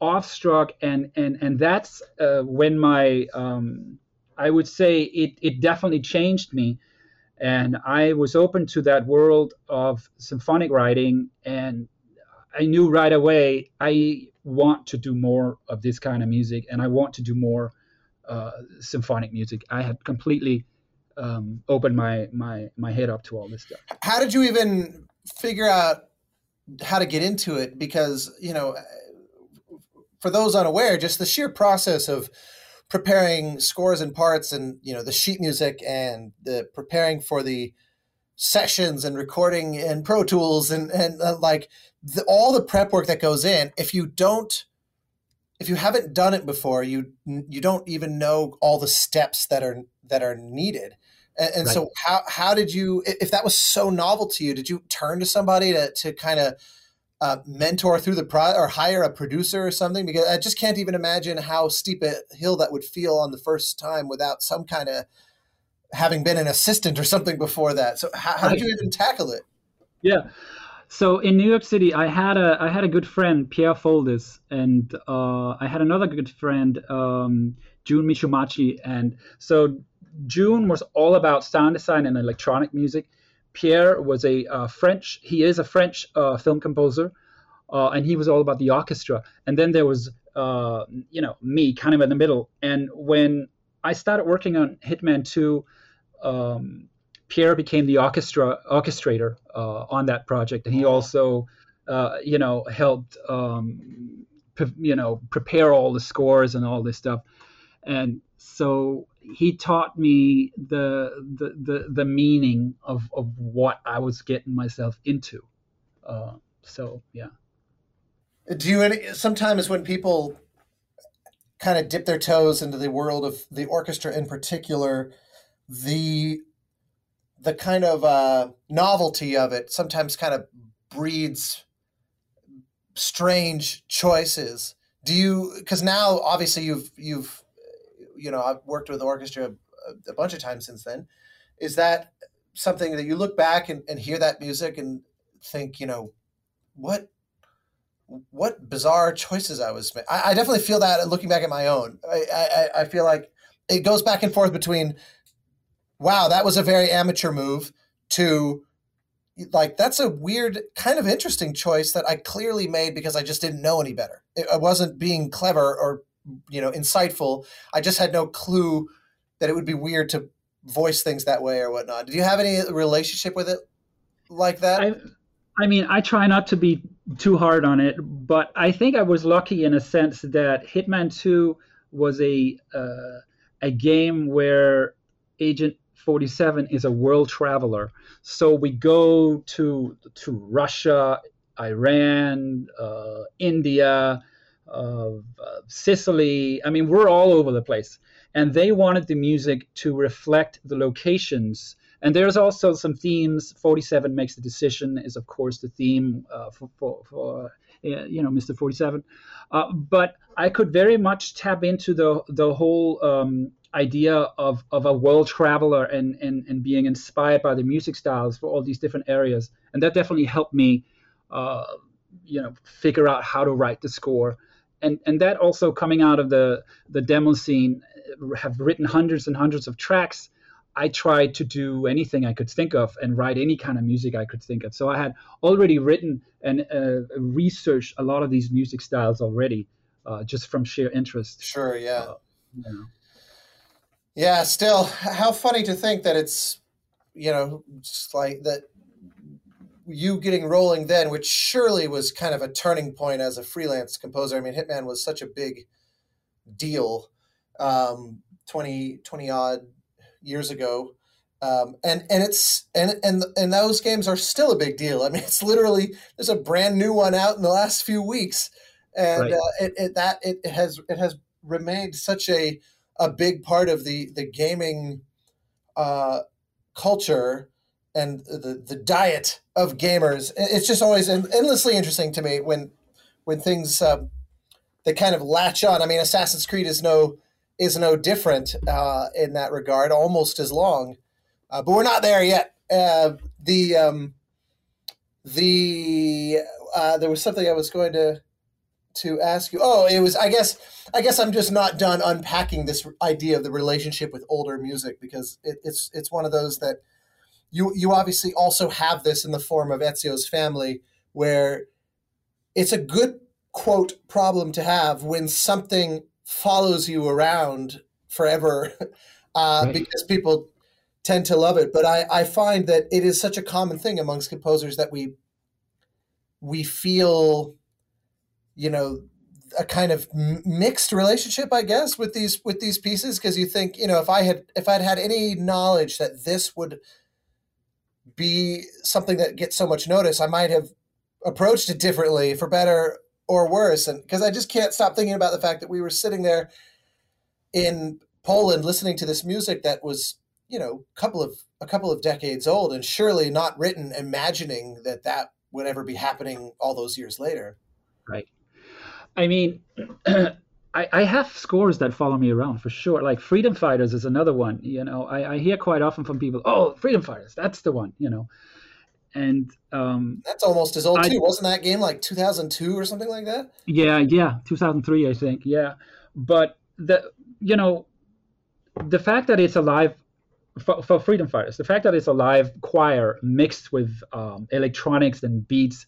Speaker 3: awestruck, and and and that's uh, when my um, I would say it it definitely changed me, and I was open to that world of symphonic writing, and I knew right away I want to do more of this kind of music, and I want to do more uh, symphonic music. I had completely um, opened my my my head up to all this stuff.
Speaker 2: How did you even figure out how to get into it? Because you know, for those unaware, just the sheer process of preparing scores and parts, and you know, the sheet music and the preparing for the sessions and recording and Pro Tools and and uh, like the, all the prep work that goes in. If you don't, if you haven't done it before, you you don't even know all the steps that are that are needed. And, and right. so, how how did you? If that was so novel to you, did you turn to somebody to to kind of uh, mentor through the pro or hire a producer or something? Because I just can't even imagine how steep a hill that would feel on the first time without some kind of having been an assistant or something before that. So how, how did you even tackle it?
Speaker 3: Yeah. So in New York City, I had a I had a good friend Pierre Foldis, and uh, I had another good friend um, Jun Mishumachi, and so June was all about sound design and electronic music. Pierre was a uh, French. He is a French uh, film composer, uh, and he was all about the orchestra. And then there was uh, you know me, kind of in the middle. And when I started working on Hitman Two um, Pierre became the orchestra orchestrator uh, on that project, and he also, uh, you know, helped, um, you know, prepare all the scores and all this stuff. And so he taught me the the the, the meaning of of what I was getting myself into. Uh, so yeah.
Speaker 2: Do you any sometimes when people kind of dip their toes into the world of the orchestra in particular? the the kind of uh, novelty of it sometimes kind of breeds strange choices. Do you? Because now, obviously, you've you've you know I've worked with orchestra a, a, bunch of times since then. Is that something that you look back and, and hear that music and think, you know, what what bizarre choices I was making? I, I definitely feel that looking back at my own. I, I I feel like it goes back and forth between wow, that was a very amateur move to like that's a weird kind of interesting choice that I clearly made because I just didn't know any better. I wasn't being clever or you know insightful. I just had no clue that it would be weird to voice things that way or whatnot. Did you have any relationship with it like that?
Speaker 3: I, I mean, I try not to be too hard on it, but I think I was lucky in a sense that Hitman Two was a uh, a game where Agent 47 is a world traveler. So we go to to Russia, Iran, uh, India, uh, Sicily. I mean, we're all over the place. And they wanted the music to reflect the locations. And there's also some themes. 47 makes the decision is, of course, the theme uh, for, for, for uh, you know, Mr. 47. Uh, but I could very much tap into the the whole um, idea of, of a world traveler and, and, and being inspired by the music styles for all these different areas. And that definitely helped me, uh, you know, figure out how to write the score. And, and that also coming out of the, the demo scene, have written hundreds and hundreds of tracks. I tried to do anything I could think of and write any kind of music I could think of. So I had already written and uh, researched a lot of these music styles already, uh, just from sheer interest.
Speaker 2: Sure, yeah. Uh, you know. Yeah, still, how funny to think that it's, you know, just like that you getting rolling then, which surely was kind of a turning point as a freelance composer. I mean, Hitman was such a big deal um, 20, 20 odd years ago. Um, and and it's and and and those games are still a big deal. I mean, it's literally there's a brand new one out in the last few weeks, and right. uh, it, it that it has it has remained such a a big part of the the gaming uh, culture and the the diet of gamers. It's just always endlessly interesting to me when when things uh, they kind of latch on. I mean, Assassin's Creed is no is no different uh, in that regard, almost as long, uh, but we're not there yet. Uh, the um, the uh, there was something I was going to to ask you. Oh, it was. I guess. I guess I'm just not done unpacking this idea of the relationship with older music because it, it's it's one of those that you you obviously also have this in the form of Ezio's family, where it's a good quote problem to have when something follows you around forever, uh, right. because people tend to love it. But I, I find that it is such a common thing amongst composers that we we feel you know a kind of mixed relationship i guess with these with these pieces because you think you know if i had if i'd had any knowledge that this would be something that gets so much notice, I might have approached it differently for better or worse. And because I just can't stop thinking about the fact that we were sitting there in Poland listening to this music that was, you know, a couple of a couple of decades old and surely not written imagining that that would ever be happening all those years later.
Speaker 3: Right. I mean, I, I have scores that follow me around for sure. Like Freedom Fighters is another one. You know, I, I hear quite often from people, "Oh, Freedom Fighters, that's the one." You know, and um,
Speaker 2: that's almost as old I, too. Wasn't that game like 2002 or something like that?
Speaker 3: Yeah, yeah, 2003, I think. Yeah, but the you know, the fact that it's a live for, for Freedom Fighters, the fact that it's a live choir mixed with um, electronics and beats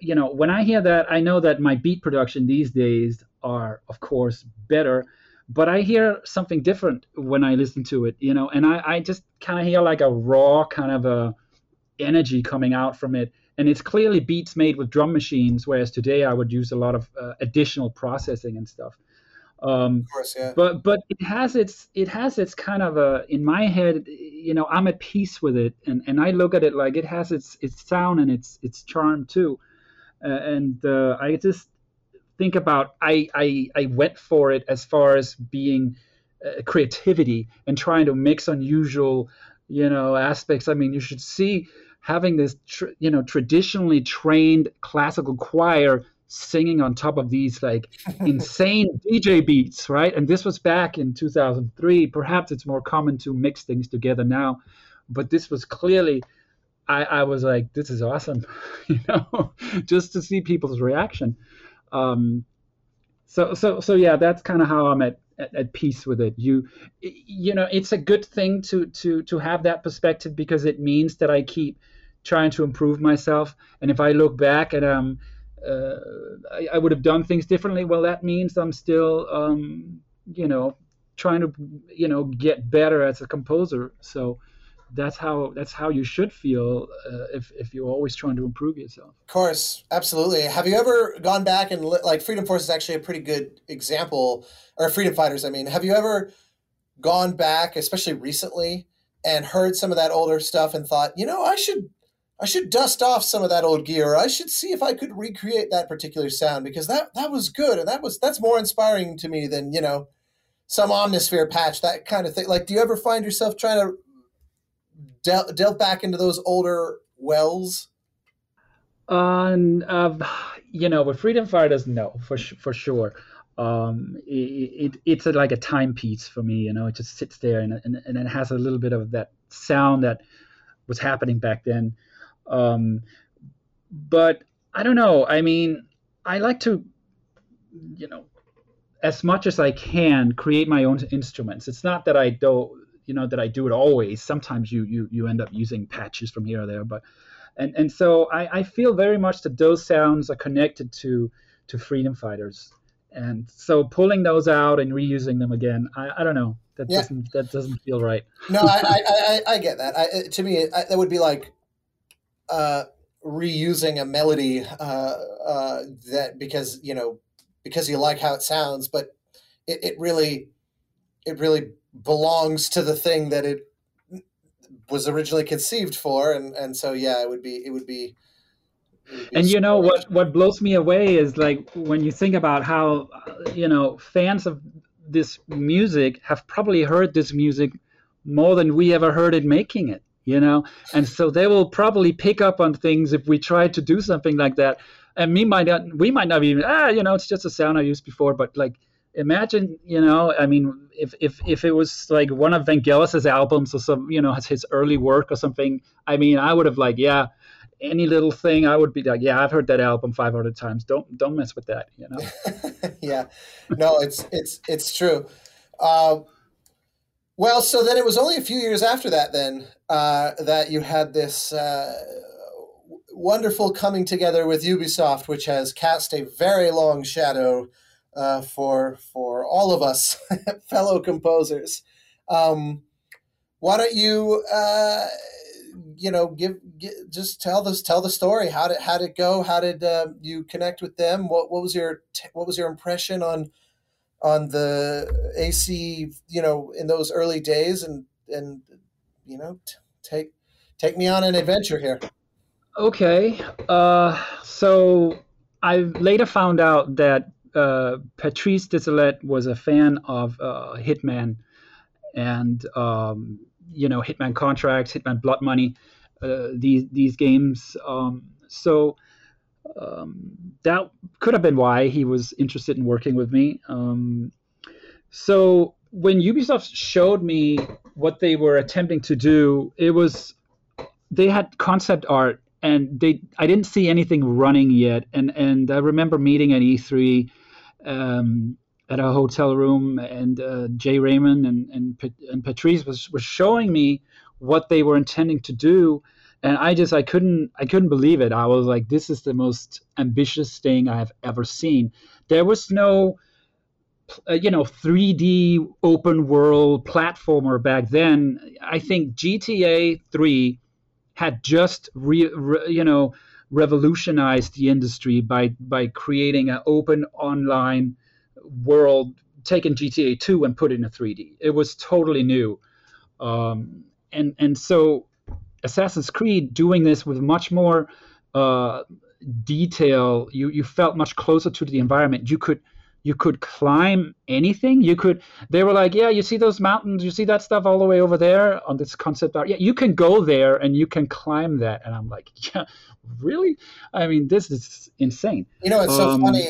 Speaker 3: you know, when I hear that, I know that my beat production these days are, of course, better. But I hear something different when I listen to it, you know, and I, I just kind of hear like a raw kind of a energy coming out from it. And it's clearly beats made with drum machines, whereas today I would use a lot of uh, additional processing and stuff.
Speaker 2: Um, of course, yeah.
Speaker 3: But but it has its it has its kind of a in my head, you know, I'm at peace with it, and, and I look at it like it has its its sound and its its charm too, uh, and uh, I just think about I, I I went for it as far as being uh, creativity and trying to mix unusual you know aspects. I mean, you should see having this tr- you know traditionally trained classical choir singing on top of these like insane DJ beats, right? And this was back in 2003. Perhaps it's more common to mix things together now, but this was clearly. I, I was like, this is awesome, you know, just to see people's reaction. Um, so so so yeah, that's kind of how I'm at, at, at peace with it. You you know, it's a good thing to to to have that perspective because it means that I keep trying to improve myself. And if I look back and um, uh, I, I, would have done things differently, well, that means I'm still um, you know trying to you know get better as a composer. So that's how that's how you should feel uh, if if you're always trying to improve yourself.
Speaker 2: Of course, absolutely. Have you ever gone back and like Freedom Force is actually a pretty good example, or Freedom Fighters? I mean, have you ever gone back, especially recently, and heard some of that older stuff and thought, you know, I should I should dust off some of that old gear. I should see if I could recreate that particular sound because that that was good and that was that's more inspiring to me than you know some omnisphere patch that kind of thing. Like, do you ever find yourself trying to del- delve back into those older wells?
Speaker 3: Um, uh, you know, with Freedom Fighters, no, for for sure. Um, it, it it's a, like a timepiece for me. You know, it just sits there and, and and it has a little bit of that sound that was happening back then. Um, but I don't know. I mean, I like to, you know, as much as I can, create my own instruments. It's not that I don't you know that I do it always. Sometimes you you you end up using patches from here or there, but and and so I, I feel very much that those sounds are connected to to freedom fighters, and so pulling those out and reusing them again, I, I don't know that yeah. doesn't that doesn't feel right.
Speaker 2: no, I, I, I, I get that. I, to me, I, that would be like uh, reusing a melody uh, uh, that because you know because you like how it sounds, but it, it really it really belongs to the thing that it was originally conceived for and and so yeah it would be it would be,
Speaker 3: and you know what what blows me away is like when you think about how you know fans of this music have probably heard this music more than we ever heard it making it you know? And so they will probably pick up on things if we try to do something like that. And me might not we might not even ah you know it's just a sound i used before but like imagine, you know, I mean, if if if it was like one of Vangelis's albums or some, you know, his early work or something, I mean, I would have like, yeah, any little thing, I would be like, yeah, I've heard that album 500 times. Don't don't mess with that, you know.
Speaker 2: yeah, no, it's it's it's true. Uh, well, so then it was only a few years after that, then uh, that you had this uh, wonderful coming together with Ubisoft, which has cast a very long shadow uh, for for all of us fellow composers. Um, why don't you uh, you know give, give, just tell this tell the story how did how did it go how did uh, you connect with them what what was your what was your impression on on the AC you know in those early days and and you know t- take take me on an adventure here.
Speaker 3: Okay, uh, so I later found out that uh, Patrice Désilets was a fan of uh, Hitman and um, you know Hitman Contracts, Hitman Blood Money, uh, these these games. Um, so um, that could have been why he was interested in working with me. Um, so when Ubisoft showed me what they were attempting to do, it was they had concept art and they I didn't see anything running yet. And and I remember meeting at E3 um, at a hotel room, and uh, Jade Raymond and and, and Patrice was was showing me what they were intending to do and i just i couldn't i couldn't believe it. I was like this is the most ambitious thing i have ever seen. There was no uh, you know 3d open world platformer back then. I think gta 3 had just re, re, you know revolutionized the industry by by creating an open online world taking gta 2 and put it in a 3d it was totally new um, and and so Assassin's Creed doing this with much more uh, detail. You you felt much closer to the environment. You could you could climb anything. You could. They were like, yeah, you see those mountains. You see that stuff all the way over there on this concept art. Yeah, you can go there and you can climb that. And I'm like, yeah, really? I mean, this is insane.
Speaker 2: You know, it's so um, funny.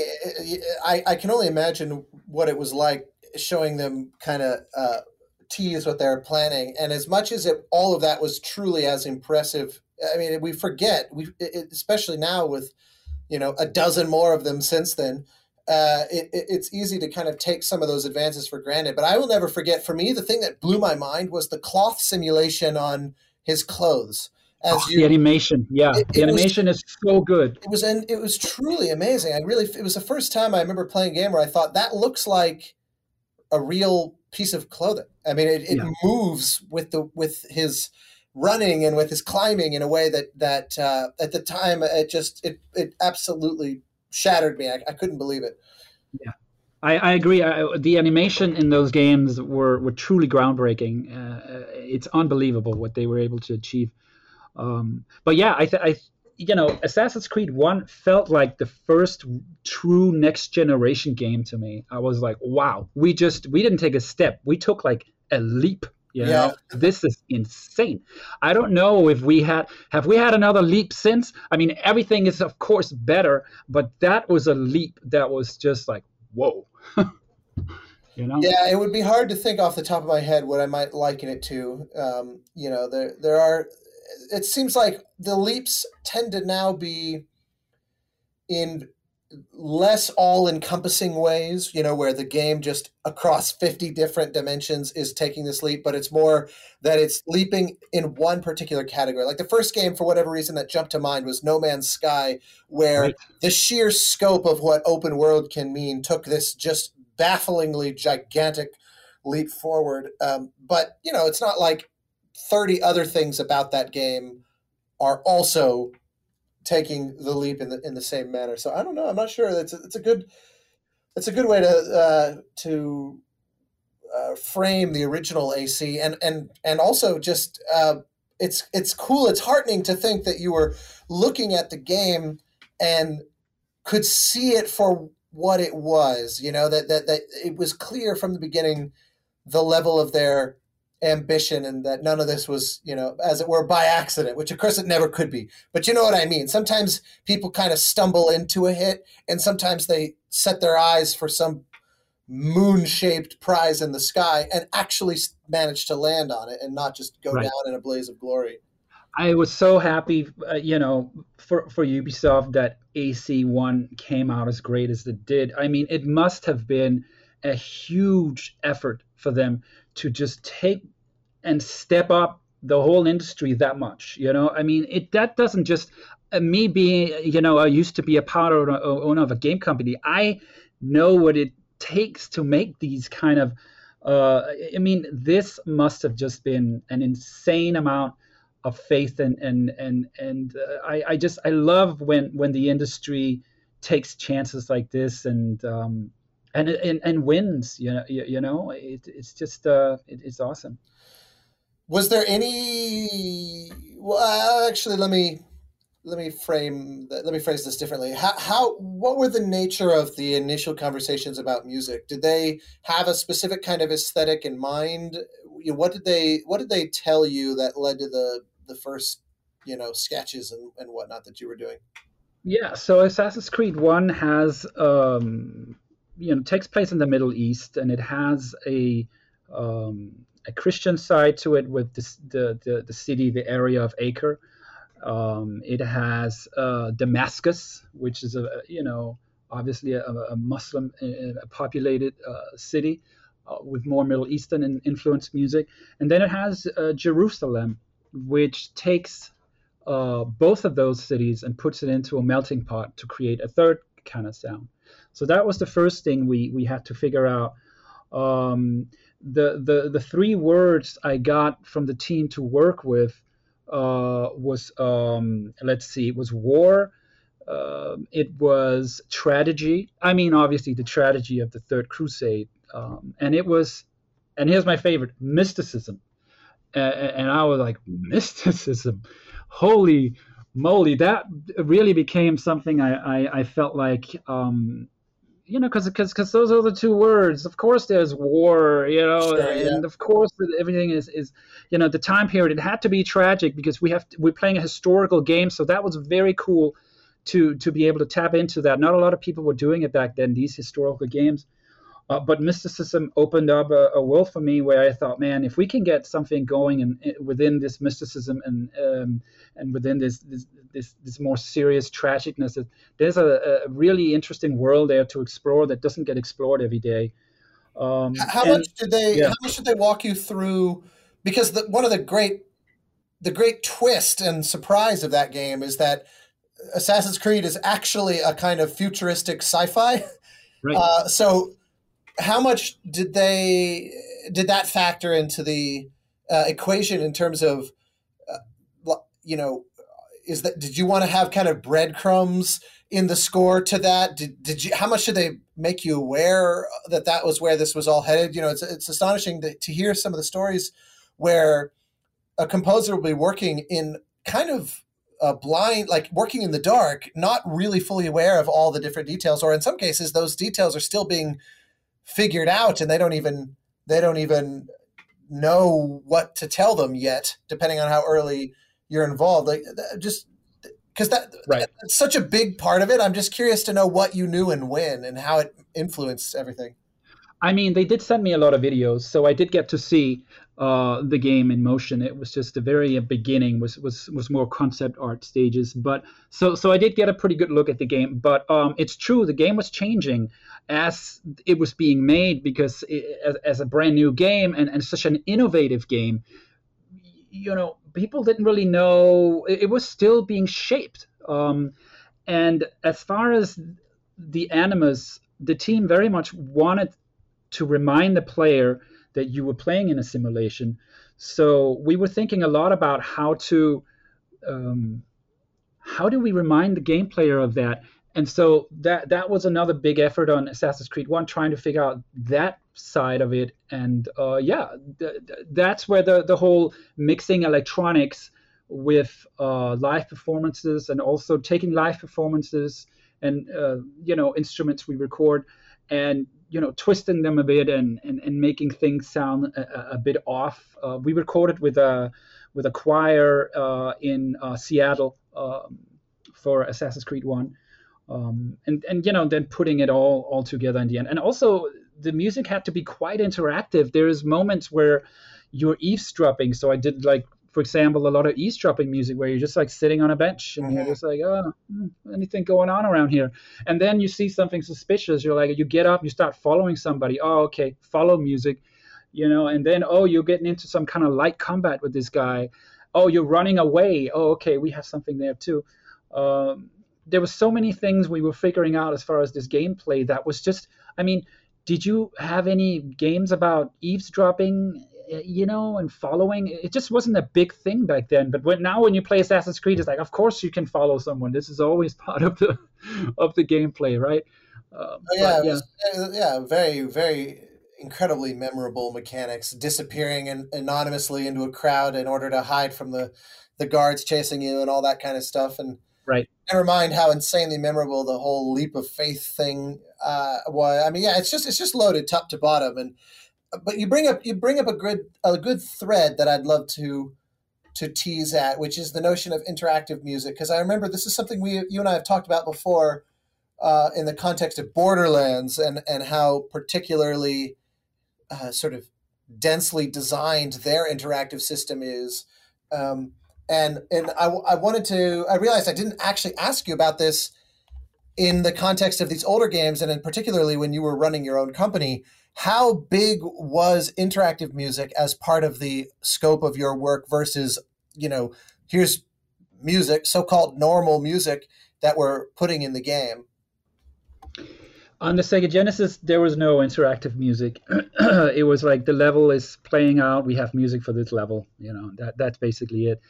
Speaker 2: I I can only imagine what it was like showing them kind of. Uh, tease what they're planning. And as much as it, all of that was truly as impressive, I mean, we forget, we it, especially now with you know a dozen more of them since then. Uh, it, it's easy to kind of take some of those advances for granted. But I will never forget. For me, the thing that blew my mind was the cloth simulation on his clothes.
Speaker 3: As oh, you, the animation, yeah, it, the animation was, is so good.
Speaker 2: It was, and it was truly amazing. I really, it was the first time I remember playing a game where I thought that looks like a real piece of clothing. I mean, it, it yeah. moves with the with his running and with his climbing in a way that that uh, at the time it just it it absolutely shattered me. I, I couldn't believe it.
Speaker 3: Yeah. I, I agree. I, the animation in those games were, were truly groundbreaking. Uh, it's unbelievable what they were able to achieve. Um, but yeah, I, th- I you know, Assassin's Creed 1 felt like the first true next generation game to me. I was like, wow, we just, we didn't take a step. We took like a leap. You know, yeah. this is insane. I don't know if we had, have we had another leap since? I mean, everything is, of course, better, but that was a leap that was just like, whoa.
Speaker 2: You know? Yeah, it would be hard to think off the top of my head what I might liken it to. Um, you know, there there are it seems like the leaps tend to now be in less all encompassing ways, you know, where the game just across 50 different dimensions is taking this leap, but it's more that it's leaping in one particular category. Like the first game, for whatever reason, that jumped to mind was No Man's Sky, where right. the sheer scope of what open world can mean took this just bafflingly gigantic leap forward. Um, but, you know, it's not like 30 other things about that game are also taking the leap in the in the same manner. So I don't know. I'm not sure. A, it's a good it's a good way to uh, to uh, frame the original AC and and and also just uh, it's it's cool. It's heartening to think that you were looking at the game and could see it for what it was. You know that that that it was clear from the beginning the level of their ambition and that none of this was, you know, as it were, by accident, which of course it never could be. But you know what I mean? Sometimes people kind of stumble into a hit and sometimes they set their eyes for some moon shaped prize in the sky and actually manage to land on it and not just go right. down in a blaze of glory.
Speaker 3: I was so happy, uh, you know, for, for Ubisoft that AC1 came out as great as it did. I mean, it must have been a huge effort for them to just take and step up the whole industry that much you know? I mean it that doesn't just uh, me being you know i used to be a part of owner of a game company. I know what it takes to make these kind of uh, i mean this must have just been an insane amount of faith and and and and uh, I, I just i love when when the industry takes chances like this and um, and and, and wins. You know, you, you know, it, it's just uh, it, it's awesome.
Speaker 2: Was there any well, actually, let me let me frame let me phrase this differently how, how what were the nature of the initial conversations about music did they have a specific kind of aesthetic in mind you know, what did they what did they tell you that led to the the first you know sketches and, and whatnot that you were doing
Speaker 3: yeah so assassin's creed 1 has um you know takes place in the middle east and it has a um a christian side to it with the, the the city the area of acre um, it has uh, Damascus, which is a you know obviously a, a Muslim a populated uh, city uh, with more Middle Eastern influenced music, and then it has uh, Jerusalem, which takes uh, both of those cities and puts it into a melting pot to create a third kind of sound. So that was the first thing we we had to figure out. Um, the the the three words I got from the team to work with uh, was um, let's see, it was war. Uh, it was tragedy. I mean, obviously, the tragedy of the Third Crusade, um, and it was, and here's my favorite, mysticism. And, and I was like, mysticism, holy moly! That really became something I I, I felt like um, you know, because because because those are the two words. Of course, there's war, you know, sure, and of course everything is is you know the time period. It had to be tragic because we have to, we're playing a historical game, so that was very cool to to be able to tap into that. Not a lot of people were doing it back then. These historical games. Uh, but mysticism opened up a, a, world for me where I thought, man, if we can get something going in, in within this mysticism and um, and within this, this this this more serious tragicness, there's a, a, really interesting world there to explore that doesn't get explored every day.
Speaker 2: Um, how and, much did they? Yeah. How much did they walk you through? Because the, one of the great the great twist and surprise of that game is that Assassin's Creed is actually a kind of futuristic sci-fi. Right. Uh, so how much did they did that factor into the uh, equation in terms of uh, you know is that did you want to have kind of breadcrumbs in the score to that? Did, did you how much did they make you aware that that was where this was all headed? You know it's, it's astonishing to, to hear some of the stories where a composer will be working in kind of a blind like working in the dark not really fully aware of all the different details or in some cases those details are still being figured out and they don't even they don't even know what to tell them yet depending on how early you're involved like just because that right. that's such a big part of it i'm just curious to know what you knew and when and how it influenced everything
Speaker 3: i mean they did send me a lot of videos so i did get to see uh, the game in motion. It was just the very beginning was was was more concept art stages. But so so I did get a pretty good look at the game. But um, it's true the game was changing as it was being made because it, as, as a brand new game and, and such an innovative game, you know, people didn't really know it, it was still being shaped. Um, and as far as the animus, the team very much wanted to remind the player that you were playing in a simulation. So we were thinking a lot about how to um, how do we remind the game player of that. And so that that was another big effort on Assassin's Creed One, trying to figure out that side of it. And uh, yeah, th- th- that's where the the whole mixing electronics with uh, live performances and also taking live performances and uh, you know instruments we record and you know twisting them a bit and and, and making things sound a, a bit off. Uh, we recorded with a with a choir uh, in uh, Seattle um, for Assassin's Creed One, um, and and you know then putting it all all together in the end. And also the music had to be quite interactive. There's moments where you're eavesdropping. So I did like for example, a lot of eavesdropping music where you're just like sitting on a bench and mm-hmm. you're just like, oh, hmm, anything going on around here? And then you see something suspicious. You're like, you get up, you start following somebody. Oh, okay, follow music, you know, and then, oh, you're getting into some kind of light combat with this guy. Oh, you're running away. Oh, okay, we have something there too. Um, there were so many things we were figuring out as far as this gameplay that was just, I mean, did you have any games about eavesdropping you know, and following. It just wasn't a big thing back then. But when now when you play Assassin's Creed, it's like, of course you can follow someone. This is always part of the of the gameplay, right?
Speaker 2: Um, yeah, yeah. Was, yeah, very, very incredibly memorable mechanics, disappearing and anonymously into a crowd in order to hide from the the guards chasing you and all that kind of stuff. And
Speaker 3: right,
Speaker 2: never mind how insanely memorable the whole leap of faith thing uh, was. I mean, yeah, it's just it's just loaded top to bottom. And but you bring up you bring up a good a good thread that I'd love to to tease at, which is the notion of interactive music. Because I remember this is something we you and I have talked about before uh, in the context of Borderlands and and how particularly uh, sort of densely designed their interactive system is. Um, and and I, I wanted to I realized I didn't actually ask you about this in the context of these older games, and in particularly when you were running your own company. How big was interactive music as part of the scope of your work versus you know here's music, so-called normal music that we're putting in the game?
Speaker 3: on the Sega Genesis, there was no interactive music. it was like the level is playing out. We have music for this level. You know that that's basically it.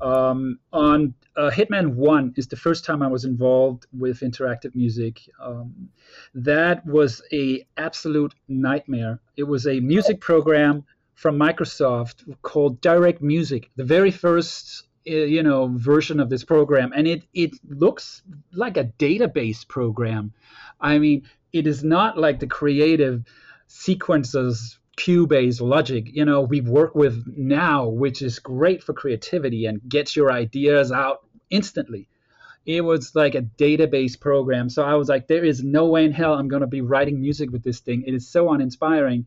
Speaker 3: Um, on uh, Hitman One is the first time I was involved with interactive music. Um, that was a absolute nightmare. It was a music program from Microsoft called DirectMusic. The very first uh, you know version of this program and it it looks like a database program i mean it is not like the creative sequences cue-based logic you know we work with now which is great for creativity and gets your ideas out instantly. It was like a database program. So i was like there is no way in hell i'm going to be writing music with this thing. It is so uninspiring.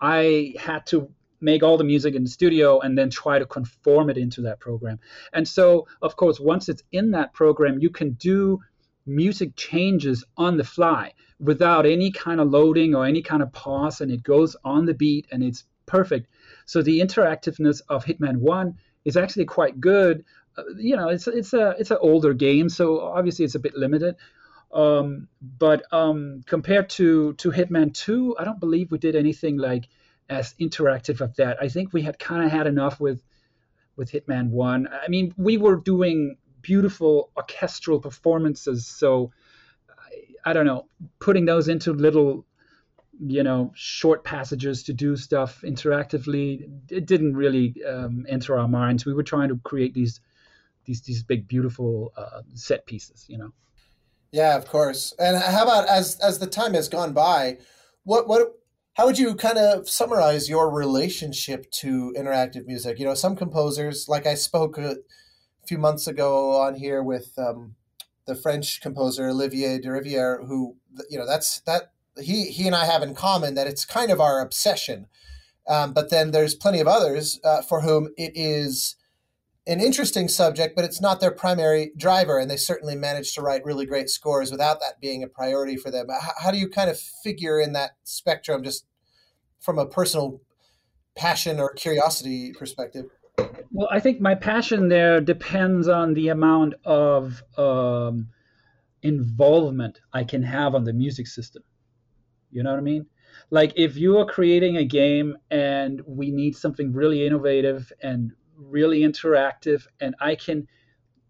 Speaker 3: I had to make all the music in the studio and then try to conform it into that program. And so, of course, once it's in that program, you can do music changes on the fly without any kind of loading or any kind of pause, and it goes on the beat and it's perfect. So the interactiveness of Hitman One is actually quite good. Uh, you know, it's it's a it's an older game, so obviously it's a bit limited. Um, but um, compared to to Hitman Two, I don't believe we did anything like as interactive of that. I think we had kind of had enough with with Hitman One. I mean, we were doing beautiful orchestral performances, so I, don't know, putting those into little you know short passages to do stuff interactively it didn't really um, enter our minds. We were trying to create these these these big beautiful uh, set pieces you know?
Speaker 2: Yeah of course. And how about as as the time has gone by what what how would you kind of summarize your relationship to interactive music? You know, some composers, like I spoke a few months ago on here with um, the French composer Olivier Derivière, who you know that's that he he and I have in common that it's kind of our obsession. Um, but then there's plenty of others uh, for whom it is an interesting subject, but it's not their primary driver, and they certainly manage to write really great scores without that being a priority for them. How, how do you kind of figure in that spectrum, just from a personal passion or curiosity perspective?
Speaker 3: Well, I think my passion there depends on the amount of um, involvement I can have on the music system. You know what I mean? Like if you are creating a game and we need something really innovative and really interactive and I can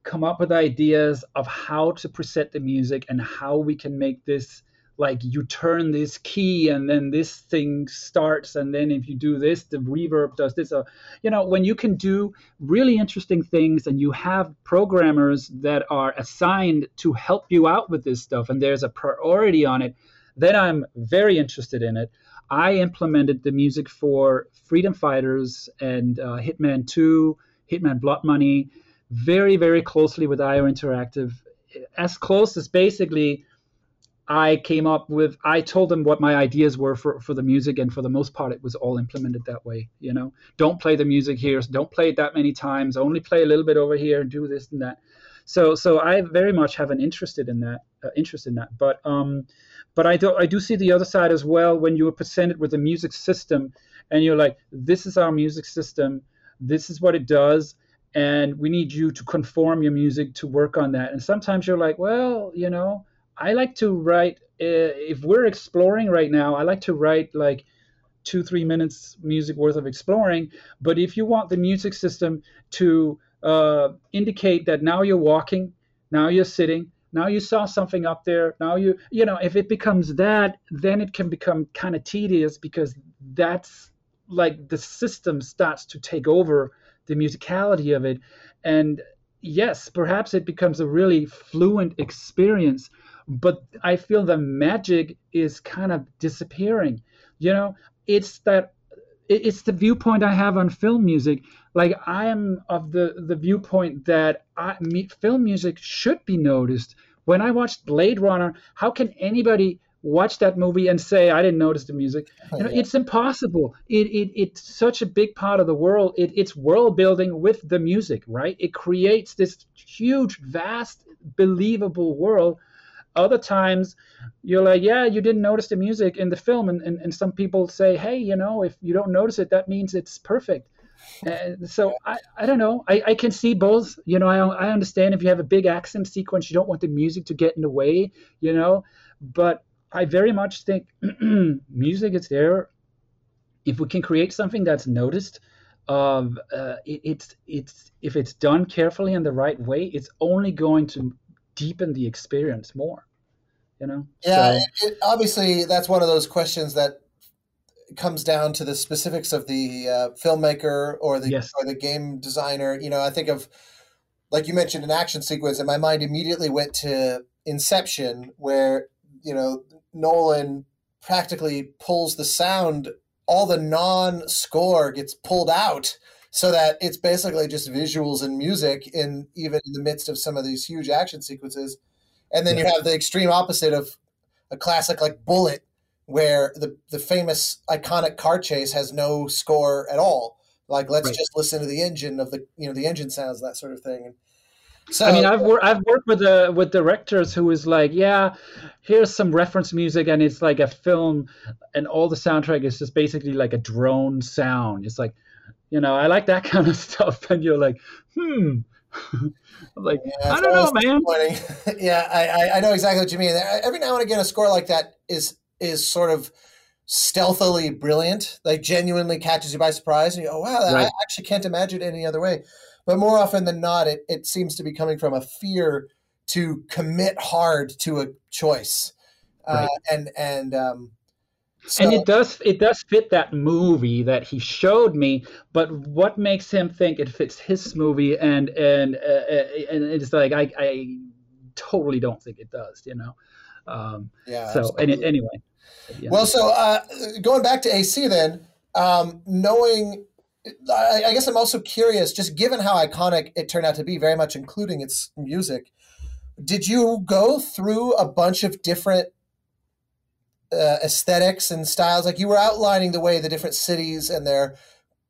Speaker 3: come up with ideas of how to present the music and how we can make this like you turn this key and then this thing starts and then if you do this the reverb does this uh, you know when you can do really interesting things and you have programmers that are assigned to help you out with this stuff and there's a priority on it then i'm very interested in it I implemented the music for Freedom Fighters and uh, Hitman 2, Hitman Blood Money, very, very closely with IO Interactive. As close as basically I came up with, I told them what my ideas were for, for the music, and for the most part, it was all implemented that way. You know, don't play the music here, don't play it that many times, only play a little bit over here, and do this and that. So, so I very much have an interest in that, uh, interest in that. But um, but I do I do see the other side as well when you are presented with a music system and you're like, this is our music system, this is what it does, and we need you to conform your music to work on that. And sometimes you're like, well, you know, I like to write. Uh, if we're exploring right now, I like to write like two three minutes music worth of exploring. But if you want the music system to uh, indicate that now you're walking, now you're sitting, now you saw something up there now you you know if it becomes that then it can become kind of tedious because that's like the system starts to take over the musicality of it and yes perhaps it becomes a really fluent experience but i feel the magic is kind of disappearing you know it's that it's the viewpoint I have on film music. Like I am of the the viewpoint that I, me, film music should be noticed. When I watched Blade Runner, how can anybody watch that movie and say I didn't notice the music? You know, it's impossible. It, it it's such a big part of the world. It, it's world building with the music, right? It creates this huge, vast, believable world other times you're like yeah you didn't notice the music in the film. And, and, and some people say hey you know if you don't notice it that means it's perfect. And so I, I don't know. I, I can see both. You know I, I understand if you have a big action sequence you don't want the music to get in the way you know. But i very much think music is there. If we can create something that's noticed of uh, it, it's it's if it's done carefully in the right way it's only going to deepen the experience more you know
Speaker 2: yeah so, it, obviously that's one of those questions that comes down to the specifics of the uh, filmmaker or the yes. or the game designer you know i think of like you mentioned an action sequence and my mind immediately went to inception where you know nolan practically pulls the sound all the non score gets pulled out so that it's basically just visuals and music in even in the midst of some of these huge action sequences and then you have the extreme opposite of a classic like Bullitt where the the famous iconic car chase has no score at all like let's right. just listen to the engine of the you know the engine sounds that sort of thing and
Speaker 3: so, I mean, I've wor- I've worked with uh, with directors who is like, yeah, here's some reference music, and it's like a film, and all the soundtrack is just basically like a drone sound. It's like, you know, I like that kind of stuff. And you're like, hmm. I'm like, yeah, I don't know, man.
Speaker 2: yeah, I, I know exactly what you mean. Every now and again, a score like that is is sort of stealthily brilliant, like genuinely catches you by surprise, and you go, "Wow, right. I actually can't imagine it any other way." But more often than not, it it seems to be coming from a fear to commit hard to a choice, uh, right. uh, and and um,
Speaker 3: so, and it does it does fit that movie that he showed me, but what makes him think it fits his movie? And and uh, uh and it's like I I totally don't think it does. You know. Um, yeah. So any, anyway.
Speaker 2: Yeah. Well, so uh, going back to AC then, um, knowing, I, I guess I'm also curious, just given how iconic it turned out to be, very much including its music. Did you go through a bunch of different uh, aesthetics and styles. Like you were outlining the way the different cities and their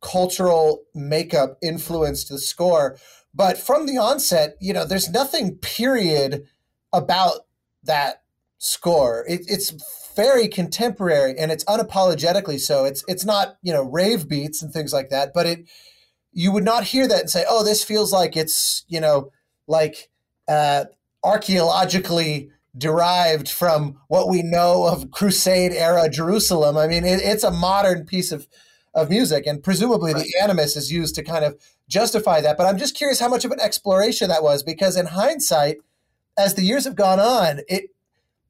Speaker 2: cultural makeup influenced the score. But from the onset, you know, there's nothing period about that score. It, it's very contemporary and it's unapologetically so. It's it's not you know rave beats and things like that, but it you would not hear that and say, oh, this feels like it's you know like uh, archaeologically derived from what we know of Crusade era Jerusalem. I mean, it, it's a modern piece of of music, and presumably right. the animus is used to kind of justify that. But I'm just curious how much of an exploration that was, because in hindsight, as the years have gone on, it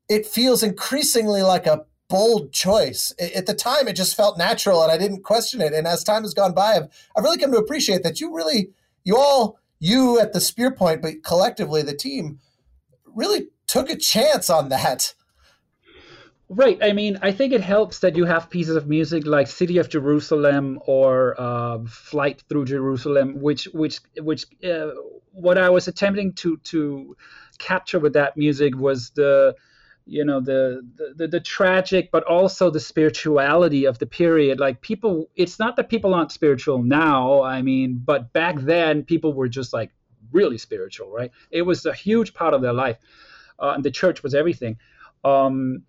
Speaker 2: it feels increasingly like a bold choice. At the time, it just felt natural, and I didn't question it. And as time has gone by, I've, I've really come to appreciate that you really, you all, you at the spear point, but collectively the team, really took a chance on that.
Speaker 3: Right. I mean, I think it helps that you have pieces of music like "City of Jerusalem" or uh, "Flight Through Jerusalem," which, which, which, uh, what I was attempting to to capture with that music was the, you know, the, the the tragic, but also the spirituality of the period. Like people, it's not that people aren't spiritual now. I mean, but back then, people were just like really spiritual, right? It was a huge part of their life uh, and the church was everything. Um,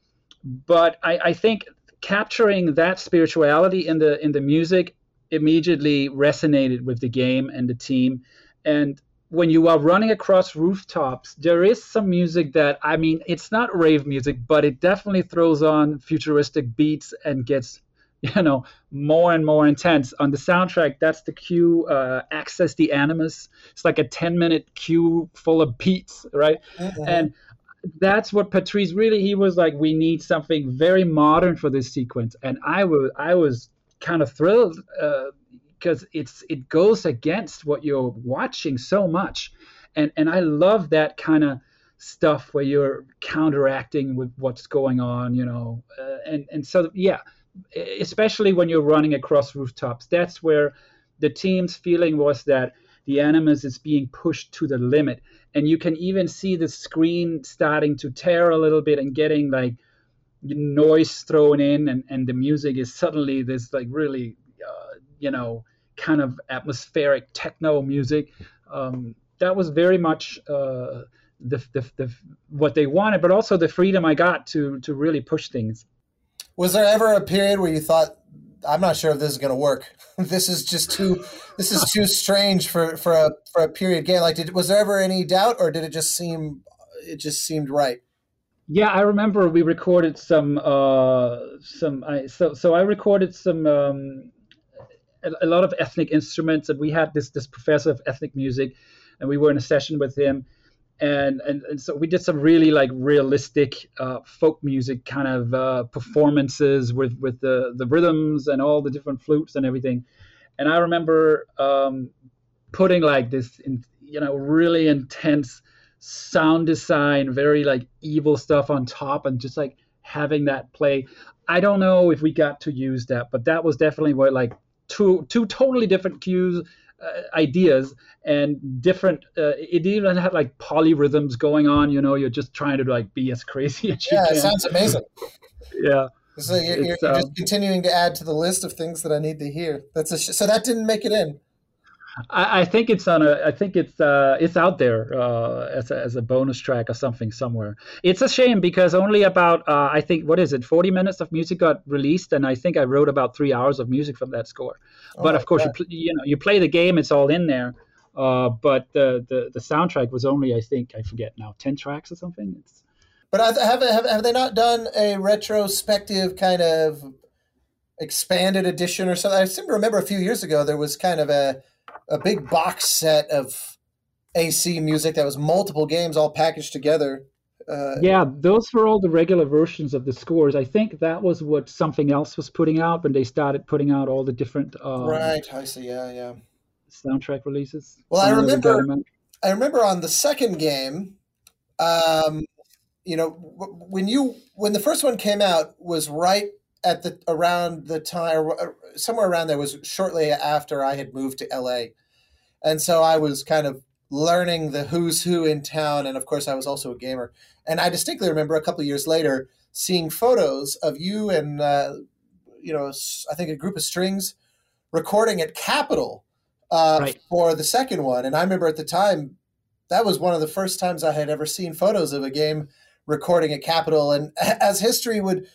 Speaker 3: but I, I think capturing that spirituality in the in the music immediately resonated with the game and the team. And when you are running across rooftops, there is some music that I mean, it's not rave music, but it definitely throws on futuristic beats and gets you know more and more intense on the soundtrack that's the cue uh, access the animus it's like a 10 minute cue full of beats right mm-hmm. and that's what Patrice really he was like. We need something very modern for this sequence, and I was I was kind of thrilled because uh, it's it goes against what you're watching so much, and and I love that kind of stuff where you're counteracting with what's going on, you know, uh, and and so yeah, especially when you're running across rooftops, that's where the team's feeling was that the animus is being pushed to the limit. And you can even see the screen starting to tear a little bit and getting like noise thrown in and, and the music is suddenly this like really uh, you know kind of atmospheric techno music. Um, that was very much uh, the, the, the, what they wanted but also the freedom i got to to really push things.
Speaker 2: Was there ever a period where you thought I'm not sure if this is going to work. this is just too this is too strange for for a for a period game. Like, did was there ever any doubt, or did it just seem it just seemed right?
Speaker 3: Yeah, I remember we recorded some uh, some. I, so so I recorded some um, a, a lot of ethnic instruments, and we had this this professor of ethnic music, and we were in a session with him, and, and, and so we did some really like realistic uh, folk music kind of uh, performances with with the the rhythms and all the different flutes and everything. And i remember um, putting like this in, you know really intense sound design very like evil stuff on top and just like having that play. I don't know if we got to use that but that was definitely what like two two totally different cues ideas and different uh, it even had like polyrhythms going on you know you're just trying to like be as crazy as
Speaker 2: yeah
Speaker 3: you can.
Speaker 2: it sounds amazing.
Speaker 3: Yeah.
Speaker 2: So you're, you're, you're just um, continuing to add to the list of things that i need to hear. That's a sh- so that didn't make it in
Speaker 3: I, I, think it's on a. I think it's uh, it's out there uh, as a, as a bonus track or something somewhere. It's a shame because only about uh, I think what is it, forty minutes of music got released, and I think I wrote about three hours of music from that score. Oh, but of course, you, you know, you play the game, it's all in there. Uh, but the, the the soundtrack was only I think I forget now ten tracks or something. It's,
Speaker 2: but have, have have they not done a retrospective kind of expanded edition or something? I seem to remember a few years ago there was kind of a a big box set of AC music that was multiple games all packaged together.
Speaker 3: Uh, yeah, those were all the regular versions of the scores. I think that was what Sumthing Else was putting out when they started putting out all the different. Um,
Speaker 2: right, I see. Yeah, yeah.
Speaker 3: Soundtrack releases.
Speaker 2: Well, I remember. I remember on the second game, um, you know, when you when the first one came out was right at the around the time or somewhere around there was shortly after I had moved to LA. And so I was kind of learning the who's who in town and of course I was also a gamer. And I distinctly remember a couple years later seeing photos of you and uh, you know I think a group of strings recording at Capitol uh, right. for the second one. And I remember at the time that was one of the first times I had ever seen photos of a game recording at Capitol. And as history would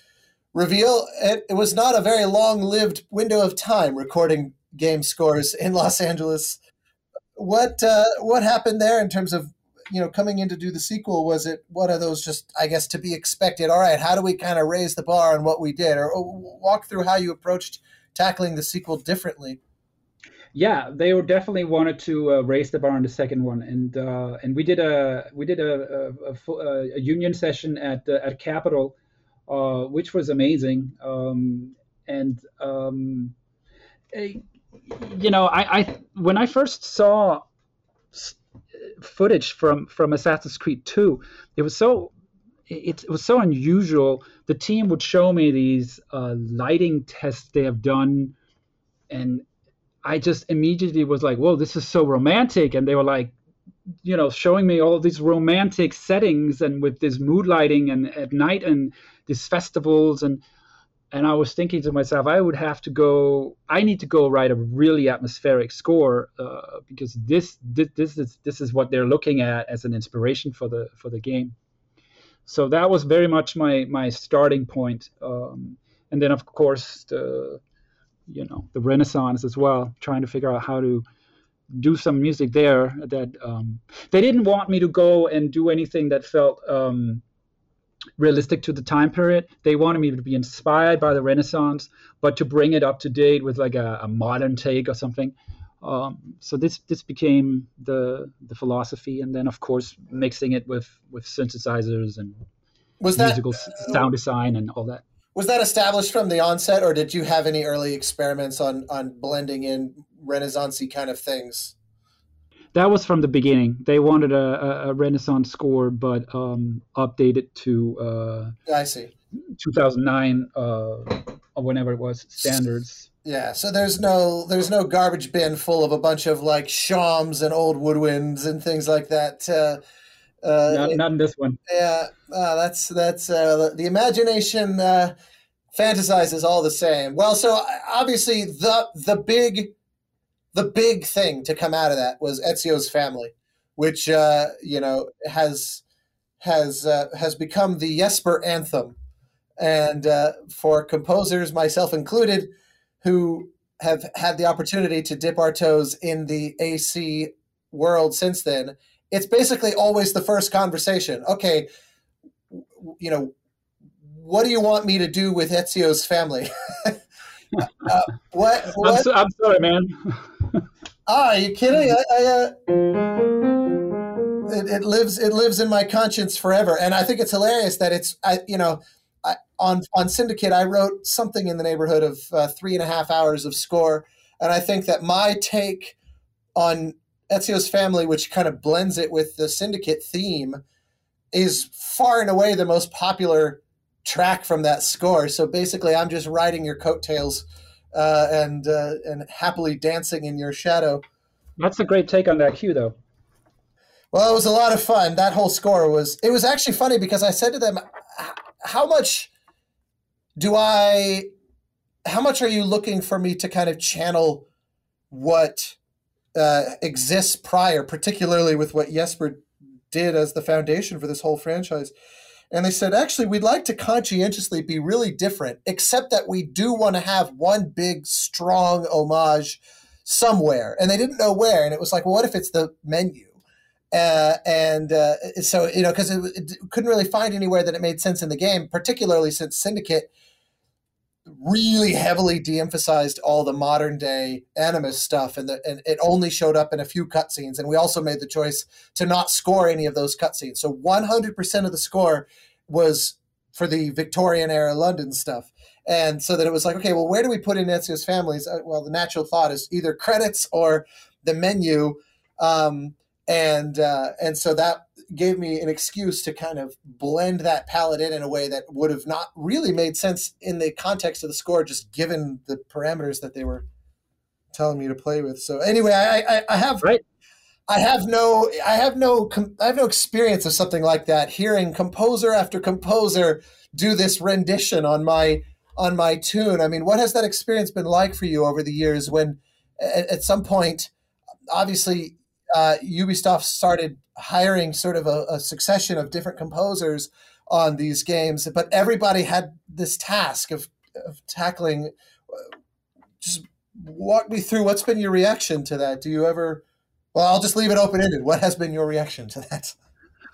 Speaker 2: reveal it, it was not a very long lived window of time recording game scores in Los Angeles. What uh, what happened there in terms of you know coming in to do the sequel? Was it one of those just I guess to be expected? All right, how do we kind of raise the bar on what we did, or, or walk through how you approached tackling the sequel differently?
Speaker 3: Yeah, they definitely wanted to uh, raise the bar on the second one, and uh, and we did a we did a, a, a, a union session at at Capitol uh, which was amazing. Um, and um, you know, I, I when I first saw footage from from Assassin's Creed 2, it was so it, it was so unusual. The team would show me these uh, lighting tests they have done, and I just immediately was like, "Whoa, this is so romantic!" And they were like, you know, showing me all these romantic settings and with this mood lighting and at night and these festivals and and I was thinking to myself, I would have to go. I need to go write a really atmospheric score uh, because this, this this is this is what they're looking at as an inspiration for the for the game. So that was very much my my starting point. Um, and then of course the you know the Renaissance as well, trying to figure out how to do some music there that um, they didn't want me to go and do anything that felt um, realistic to the time period. They wanted me to be inspired by the Renaissance, but to bring it up to date with like a, a modern take or something. Um, so this this became the the philosophy, and then of course mixing it with with synthesizers and
Speaker 2: was that
Speaker 3: musical sound design and all that.
Speaker 2: Was that established from the onset, or did you have any early experiments on on blending in Renaissancey kind of things?
Speaker 3: That was from the beginning. They wanted a, a Renaissance score, but um, updated to uh,
Speaker 2: I see
Speaker 3: 2009 uh, or whenever it was standards.
Speaker 2: Yeah, so there's no there's no garbage bin full of a bunch of like shawms and old woodwinds and things like that. Uh,
Speaker 3: uh, not, not, in this one.
Speaker 2: Yeah, uh, that's that's uh, the imagination uh, fantasizes all the same. Well, so obviously the the big the big thing to come out of that was Ezio's family, which uh, you know has has uh, has become the Jesper anthem, and for composers, myself included who have had the opportunity to dip our toes in the AC world since then, it's basically always the first conversation. Okay, you know, what do you want me to do with Ezio's family? uh, what? what?
Speaker 3: I'm, so, I'm, sorry, man.
Speaker 2: ah, are you kidding? I, I, uh, it, it, lives. It lives in my conscience forever, and I think it's hilarious that it's. I, you know, I, on on Syndicate, I wrote something in the neighborhood of uh, three and a half hours of score, and I think that my take on Ezio's family, which kind of blends it with the Syndicate theme, is far and away the most popular track from that score. So basically, I'm just riding your coattails uh, and uh, and happily dancing in your shadow.
Speaker 3: That's a great take on that cue, though.
Speaker 2: Well, it was a lot of fun. That whole score was. It was actually funny because I said to them, how much do I how much are you looking for me to kind of channel what uh, exists prior, particularly with what Jesper did as the foundation for this whole franchise? And they said, actually, we'd like to conscientiously be really different, except that we do want to have one big, strong homage somewhere. And they didn't know where. And it was like, well, what if it's the menu? Uh, and uh, so you know because it, it, couldn't really find anywhere that it made sense in the game particularly since syndicate really heavily de-emphasized all the modern day animus stuff and, the, and it only showed up in a few cutscenes and we also made the choice to not score any of those cutscenes. So 100% of the score was for the victorian era london stuff. And so that it was like okay well where do we put in ezio's families? Uh, well the natural thought is either credits or the menu. Um, and uh, and so that gave me an excuse to kind of blend that palette in in a way that would have not really made sense in the context of the score, just given the parameters that they were telling me to play with. So anyway, I I, I have
Speaker 3: right.
Speaker 2: I have no I have no I have no experience of something like that. Hearing composer after composer do this rendition on my on my tune. I mean, what has that experience been like for you over the years? When at, at some point, obviously uh, Ubisoft started hiring sort of a, a, succession of different composers on these games, but everybody had this task of, of tackling. Uh, just walk me through what's been your reaction to that. Do you ever? Well, I'll just leave it open ended. What has been your reaction to that?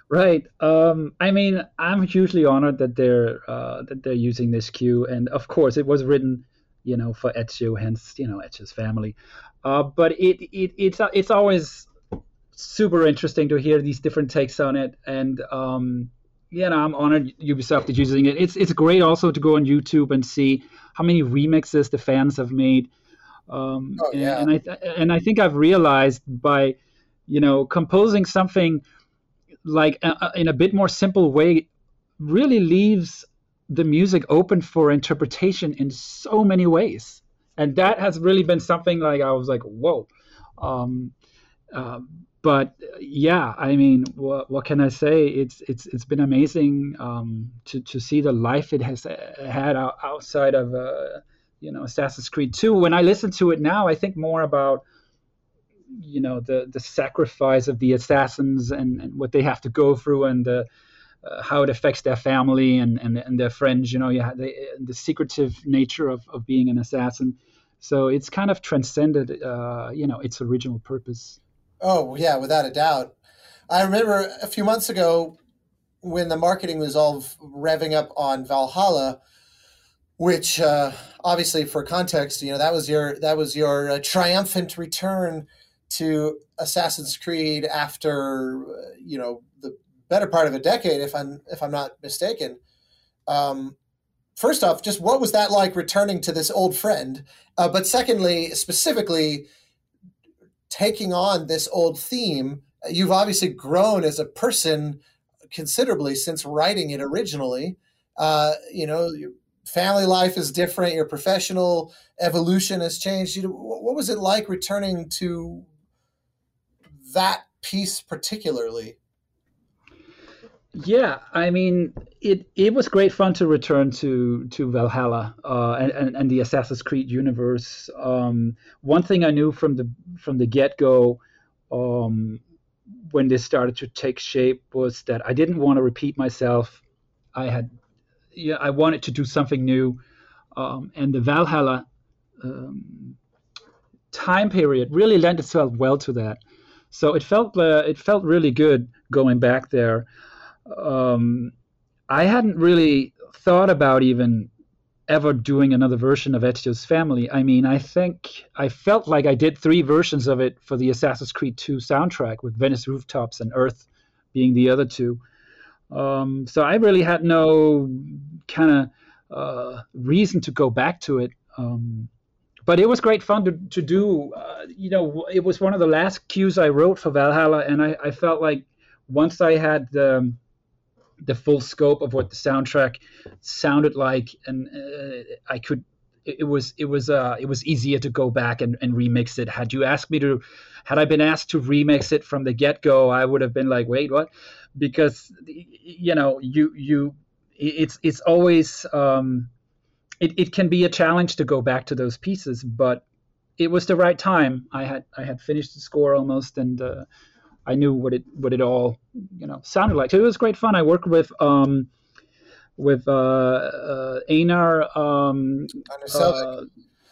Speaker 3: Right. Um, I mean, I'm hugely honored that they're uh, that they're using this cue, and of course, it was written, you know, for Ezio, hence you know Ezio's family. Uh, but it, it it's it's always super interesting to hear these different takes on it. And um, yeah, no, I'm honored Ubisoft is using it. It's it's great also to go on YouTube and see how many remixes the fans have made. Um, oh, yeah. and, and I and I think I've realized by you know composing something like uh, uh, in a bit more simple way really leaves the music open for interpretation in so many ways and that has really been something like i was like whoa um, um, but yeah, I mean, what, what can I say? It's it's it's been amazing um, to to see the life it has uh, had outside of uh, you know Assassin's Creed 2. When I listen to it now, I think more about you know the the sacrifice of the assassins and, and what they have to go through and the, uh, how it affects their family and, and, and their friends. You know, yeah, the, the secretive nature of, of being an assassin. So it's kind of transcended, uh, you know, its original purpose.
Speaker 2: Oh yeah, without a doubt. I remember a few months ago when the marketing was all revving up on Valhalla. which uh, obviously, for context, you know that was your that was your uh, triumphant return to Assassin's Creed after uh, you know the better part of a decade, if I'm if I'm not mistaken. Um, first off, just what was that like returning to this old friend? Uh, but secondly, specifically taking on this old theme, you've obviously grown as a person considerably since writing it originally. Uh, you know, your family life is different. Your professional evolution has changed. You what was it like returning to that piece particularly?
Speaker 3: Yeah, I mean, it it was great fun to return to to Valhalla uh, and, and, and the Assassin's Creed universe. Um, one thing I knew from the from the get go, um, when this started to take shape, was that I didn't want to repeat myself. I had, yeah, I wanted to do something new, um, and the Valhalla um, time period really lent itself well to that. So it felt uh, it felt really good going back there um, I hadn't really thought about even ever doing another version of Ezio's Family. I mean, I think I felt like I did three versions of it for the Assassin's Creed 2 soundtrack, with Venice Rooftops and Earth being the other two. Um, so I really had no kind of uh, reason to go back to it. Um, but it was great fun to, to do. Uh, you know, it was one of the last cues I wrote for Valhalla, and I, I felt like once I had the the full scope of what the soundtrack sounded like, and uh, I could. It, was it was uh it was easier to go back and, and remix it. Had you asked me to, had I been asked to remix it from the get go, I would have been like, wait, what? Because you know you you it's it's always um, it, it can be a challenge to go back to those pieces, but it was the right time. I had I had finished the score almost, and uh, I knew what it what it all you know sounded like. So it was great fun. I worked with um, with uh, uh, Einar. Um, uh,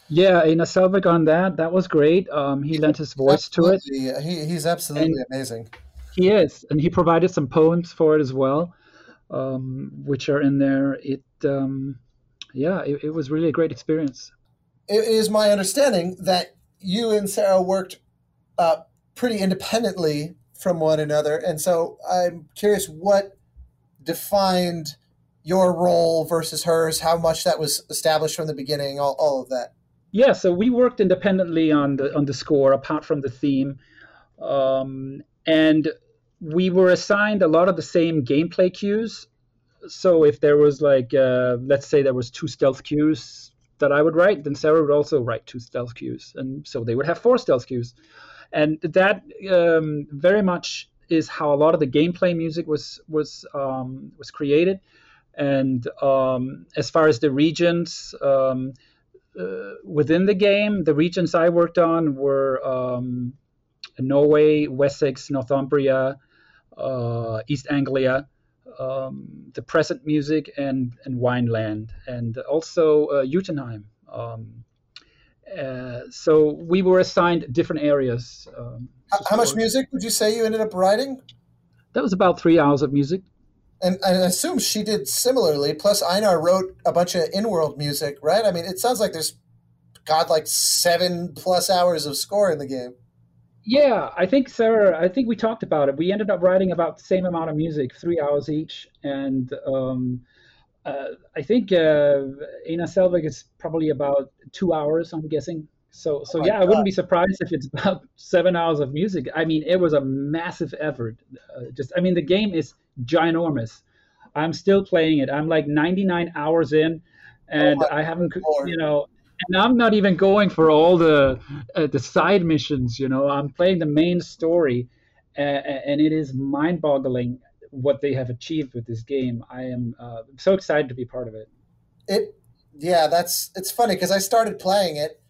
Speaker 3: yeah, Einar Selvik on that. That was great. Um, he lent his voice to it.
Speaker 2: He, he's absolutely and amazing.
Speaker 3: He is, and he provided some poems for it as well, um, which are in there. It, um, yeah, it, it was really a great experience.
Speaker 2: It is my understanding that you and Sarah worked uh, pretty independently from one another. And so I'm curious what defined your role versus hers, how much that was established from the beginning, all, all of that.
Speaker 3: Yeah, so we worked independently on the on the score, apart from the theme, um, and we were assigned a lot of the same gameplay cues. So if there was like, uh, let's say there was two stealth cues that I would write, then Sarah would also write two stealth cues, and so they would have four stealth cues and that um, very much is how a lot of the gameplay music was was um, was created. And um, as far as the regions um, uh, within the game, the regions I worked on were um, Norway, Wessex, Northumbria, uh, East Anglia. Um, the present music and and Wineland, and also uh. Um, uh, so we were assigned different areas.
Speaker 2: Um, How much music would you say you ended up writing?
Speaker 3: That was about three hours of music.
Speaker 2: And I assume she did similarly. Plus, Einar wrote a bunch of in-world music, right? I mean, it sounds like there's, God, like seven plus hours of score in the game.
Speaker 3: Yeah, I think Sarah. I think we talked about it. We ended up writing about the same amount of music, three hours each, and um, uh, I think uh, Einar Selvik is probably about two hours. I'm guessing. So, so oh yeah, God. I wouldn't be surprised if it's about seven hours of music. I mean, it was a massive effort. Uh, just, I mean, the game is ginormous. I'm still playing it. I'm like 99 hours in, and oh I haven't, Lord. you know, and I'm not even going for all the uh, the side missions. You know, I'm playing the main story, and it is mind-boggling what they have achieved with this game. I am uh, so excited to be part of it.
Speaker 2: It, yeah, that's it's funny because I started playing it,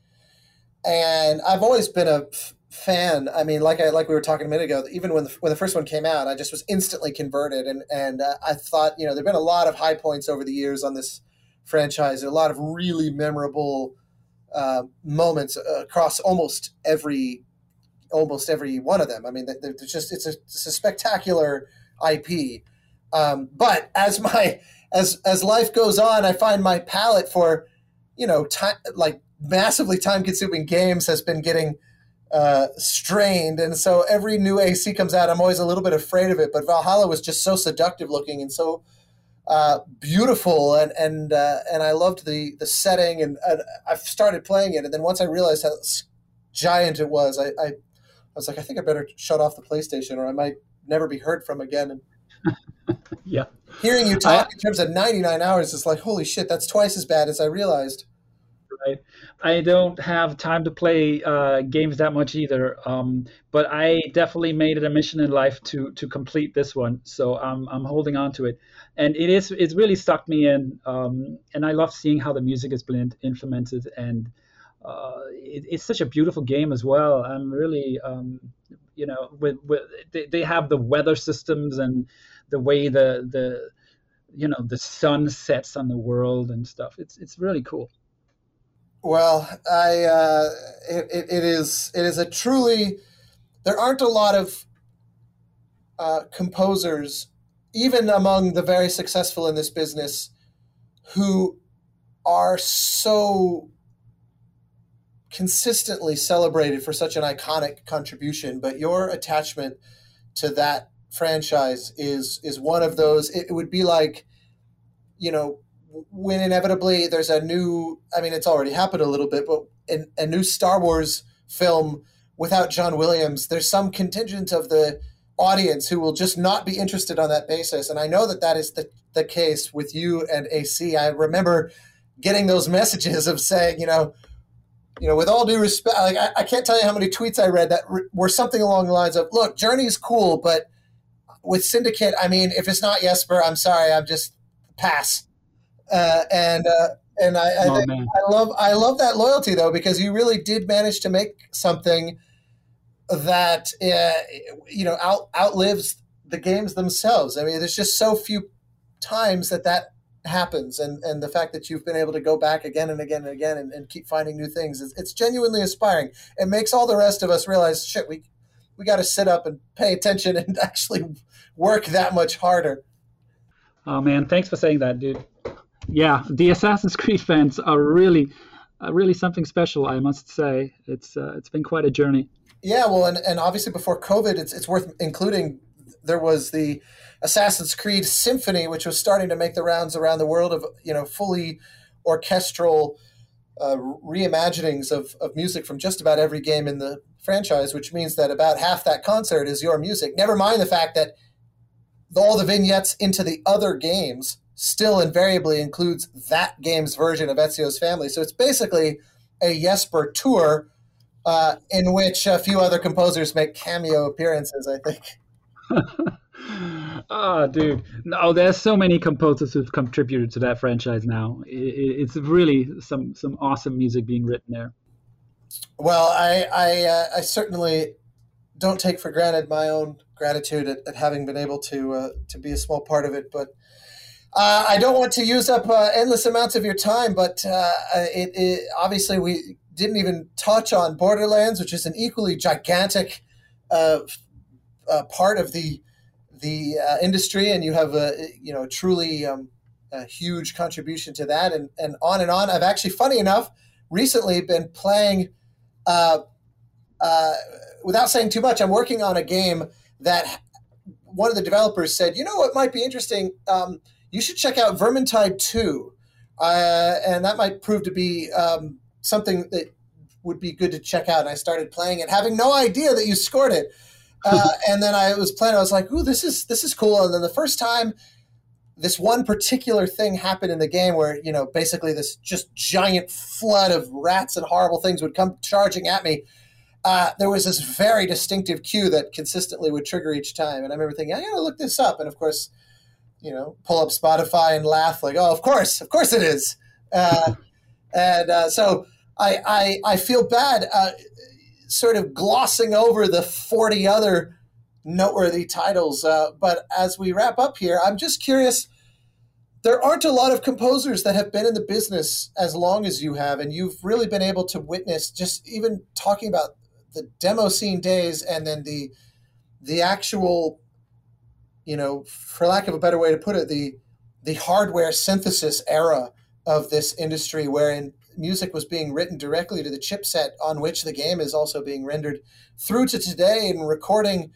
Speaker 2: and I've always been a f- fan. I mean, like I like we were talking a minute ago. Even when the when the first one came out, I just was instantly converted, and and uh, I thought you know there've been a lot of high points over the years on this franchise. A lot of really memorable uh, moments across almost every almost every one of them. I mean, there's just it's a, it's a spectacular IP. Um, but as my as as life goes on, I find my palate for you know, time, like massively time consuming games has been getting uh, strained. And so every new AC comes out, I'm always a little bit afraid of it. But Valhalla was just so seductive looking and so uh, beautiful, and and uh, and I loved the the setting. And, and I started playing it, and then once I realized how giant it was, I, I, I was like, I think I better shut off the PlayStation, or I might never be heard from again. And
Speaker 3: yeah,
Speaker 2: hearing you talk I, in terms of 99 hours is like, holy shit, that's twice as bad as I realized
Speaker 3: right? I don't have time to play uh, games that much either, um, but I definitely made it a mission in life to to complete this one. So I'm I'm holding on to it, and it is it's really stuck me in, um, and I love seeing how the music is been implemented, and uh, it, it's such a beautiful game as well. I'm really um, you know with, with they, they have the weather systems and the way the the you know the sun sets on the world and stuff. It's it's really cool.
Speaker 2: Well, I uh, it, it is it is a truly there aren't a lot of uh, composers, even among the very successful in this business, who are so consistently celebrated for such an iconic contribution. But your attachment to that franchise is is one of those. It, it would be like, you know, when inevitably there's a new i mean it's already happened a little bit but in a new star wars film without john williams there's some contingent of the audience who will just not be interested on that basis and i know that that is the, the case with you and ac i remember getting those messages of saying you know you know with all due respect like i, I can't tell you how many tweets i read that re- were something along the lines of look journey's cool but with syndicate i mean if it's not jesper i'm sorry i'm just pass uh, and uh, and I I, oh, I, love I love that loyalty though because you really did manage to make something that uh, you know out outlives the games themselves. I mean, there's just so few times that that happens, and and the fact that you've been able to go back again and again and again and, and keep finding new things, it's, it's genuinely inspiring. It makes all the rest of us realize, shit, we we got to sit up and pay attention and actually work that much harder.
Speaker 3: Oh man, thanks for saying that, dude yeah, the Assassin's Creed fans are really, uh, really something special. I must say, it's uh, it's been quite a journey.
Speaker 2: Yeah, well, and, and obviously before COVID, it's it's worth including. There was the Assassin's Creed Symphony, which was starting to make the rounds around the world of you know fully orchestral uh, reimaginings of, of music from just about every game in the franchise, which means that about half that concert is your music. Never mind the fact that all the vignettes into the other games still invariably includes that game's version of Ezio's Family. So it's basically a Jesper tour uh, in which a few other composers make cameo appearances, I think.
Speaker 3: oh, dude. No, there's so many composers who've contributed to that franchise now. It's really some, some awesome music being written there.
Speaker 2: Well, I, I, uh, I certainly don't take for granted my own gratitude at, at having been able to, uh, to be a small part of it, but uh, I don't want to use up uh, endless amounts of your time, but uh, it, it, obviously we didn't even touch on Borderlands, which is an equally gigantic uh, uh, part of the the uh, industry, and you have a you know truly um, a huge contribution to that, and and on and on. I've actually, funny enough, recently been playing. without saying too much, I'm working on a game that one of the developers said, you know what might be interesting. Um, you should check out Vermintide 2. Uh, and that might prove to be um, something that would be good to check out. And I started playing it, having no idea that you scored it. Uh, and then I was playing. I was like, "Ooh, this is this is cool." And then the first time this one particular thing happened in the game, where you know basically this just giant flood of rats and horrible things would come charging at me. Uh, there was this very distinctive cue that consistently would trigger each time, and I remember thinking, "I got to look this up." And of course, you know, pull up Spotify and laugh like, oh, of course, of course it is. Uh, and uh, so I, I, I feel bad uh, sort of glossing over the 40 other noteworthy titles. Uh, but as we wrap up here, I'm just curious. There aren't a lot of composers that have been in the business as long as you have, and you've really been able to witness just even talking about the demo scene days and then the the actual you know, for lack of a better way to put it, the the hardware synthesis era of this industry, wherein music was being written directly to the chipset on which the game is also being rendered, through to today and recording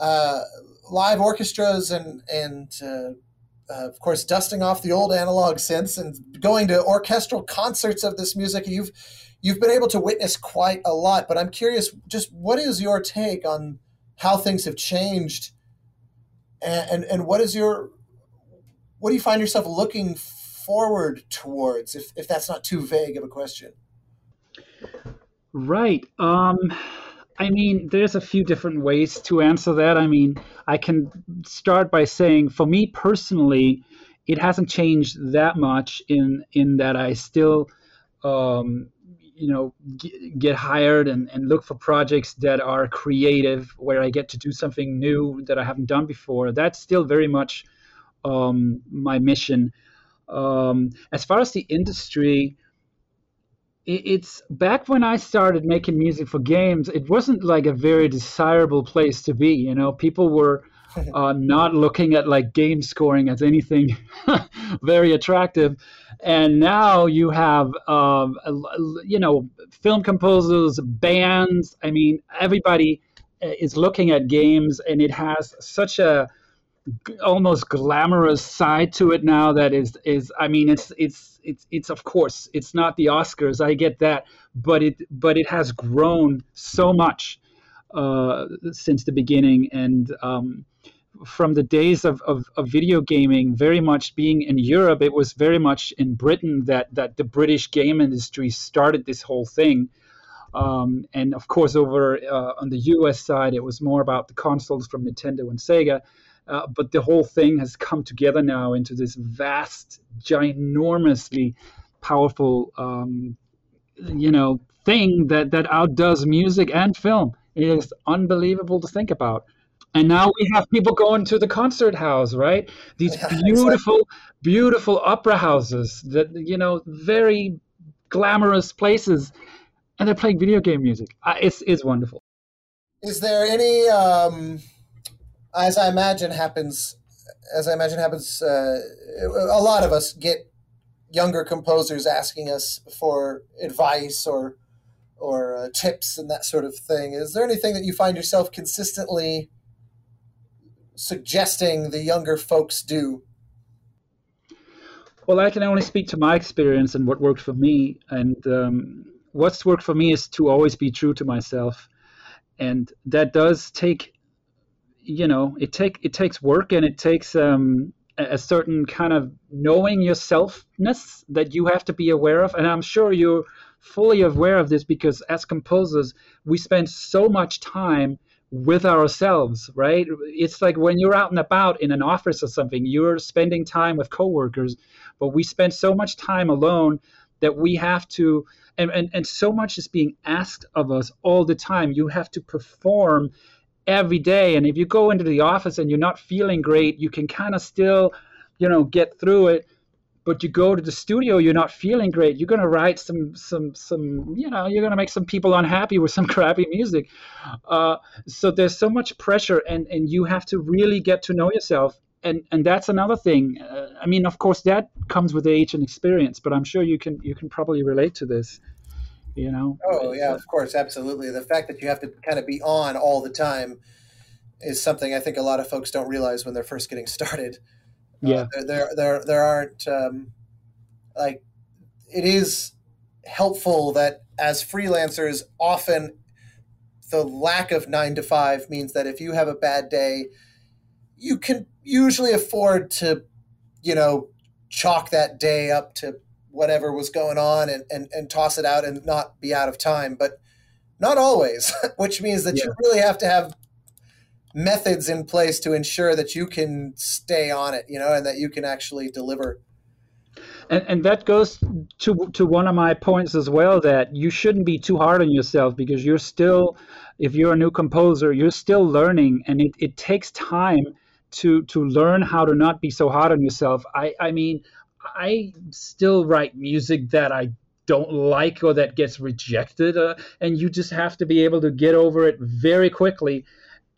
Speaker 2: uh, live orchestras and and uh, uh, of course dusting off the old analog synths and going to orchestral concerts of this music. You've you've been able to witness quite a lot, but I'm curious, just what is your take on how things have changed, and and, and what is your what do you find yourself looking forward towards, if if that's not too vague of a question?
Speaker 3: Right. Um, I mean, there's a few different ways to answer that. I mean, I can start by saying, for me personally, it hasn't changed that much in in that I still um, you know get hired and, and look for projects that are creative where i get to do something new that i haven't done before that's still very much um, my mission um, as far as the industry it's back when i started making music for games it wasn't like a very desirable place to be you know people were uh, not looking at like game scoring as anything very attractive. And now you have, um, you know, film composers, bands. I mean, everybody uh, is looking at games, and it has such a almost glamorous side to it now that is is I mean it's it's it's it's of course it's not the Oscars I get that but it but it has grown so much uh, since the beginning and um, from the days of, of, of, video gaming, very much being in Europe, it was very much in Britain that, that the British game industry started this whole thing. Um, and of course, over uh, on the US side, it was more about the consoles from Nintendo and Sega. Uh, but the whole thing has come together now into this vast, ginormously powerful, um, you know, thing that, that outdoes music and film. It is unbelievable to think about and now we have people going to the concert house right these beautiful exactly. beautiful opera houses that you know very glamorous places and they're playing video game music it's it's wonderful
Speaker 2: is there any um as i imagine happens as i imagine happens uh, a lot of us get younger composers asking us for advice or or uh, tips and that sort of thing is there anything that you find yourself consistently suggesting the younger folks do?
Speaker 3: Well, I can only speak to my experience and what worked for me. And um, what's worked for me is to always be true to myself, and that does take, you know, it take it takes work and it takes um, a certain kind of knowing yourselfness that you have to be aware of. And I'm sure you're fully aware of this because as composers, we spend so much time with ourselves, right? It's like when you're out and about in an office or something, you're spending time with coworkers, but we spend so much time alone that we have to, and, and, and so much is being asked of us all the time. You have to perform every day. And if you go into the office and you're not feeling great, you can kind of still, you know, get through it but you go to the studio you're not feeling great you're to write some some some you know you're to make some people unhappy with some crappy music uh, so there's so much pressure and and you have to really get to know yourself and and that's another thing uh, i mean of course that comes with age and experience but i'm sure you can you can probably relate to this you know?
Speaker 2: Oh yeah of course absolutely. The fact that you have to kind of be on all the time is something i think a lot of folks don't realize when they're first getting started.
Speaker 3: Yeah,
Speaker 2: uh, there, there, there aren't um, like it is helpful that as freelancers, often the lack of nine to five means that if you have a bad day, you can usually afford to, you know, chalk that day up to whatever was going on and, and, and toss it out and not be out of time. But not always, which means that yeah. you really have to have methods in place to ensure that you can stay on it, you know, and that you can actually deliver.
Speaker 3: And, and that goes to to one of my points as well that you shouldn't be too hard on yourself because you're still, if you're a new composer, you're still learning, and it, it takes time to to learn how to not be so hard on yourself. I I mean, I still write music that I don't like or that gets rejected, uh, and you just have to be able to get over it very quickly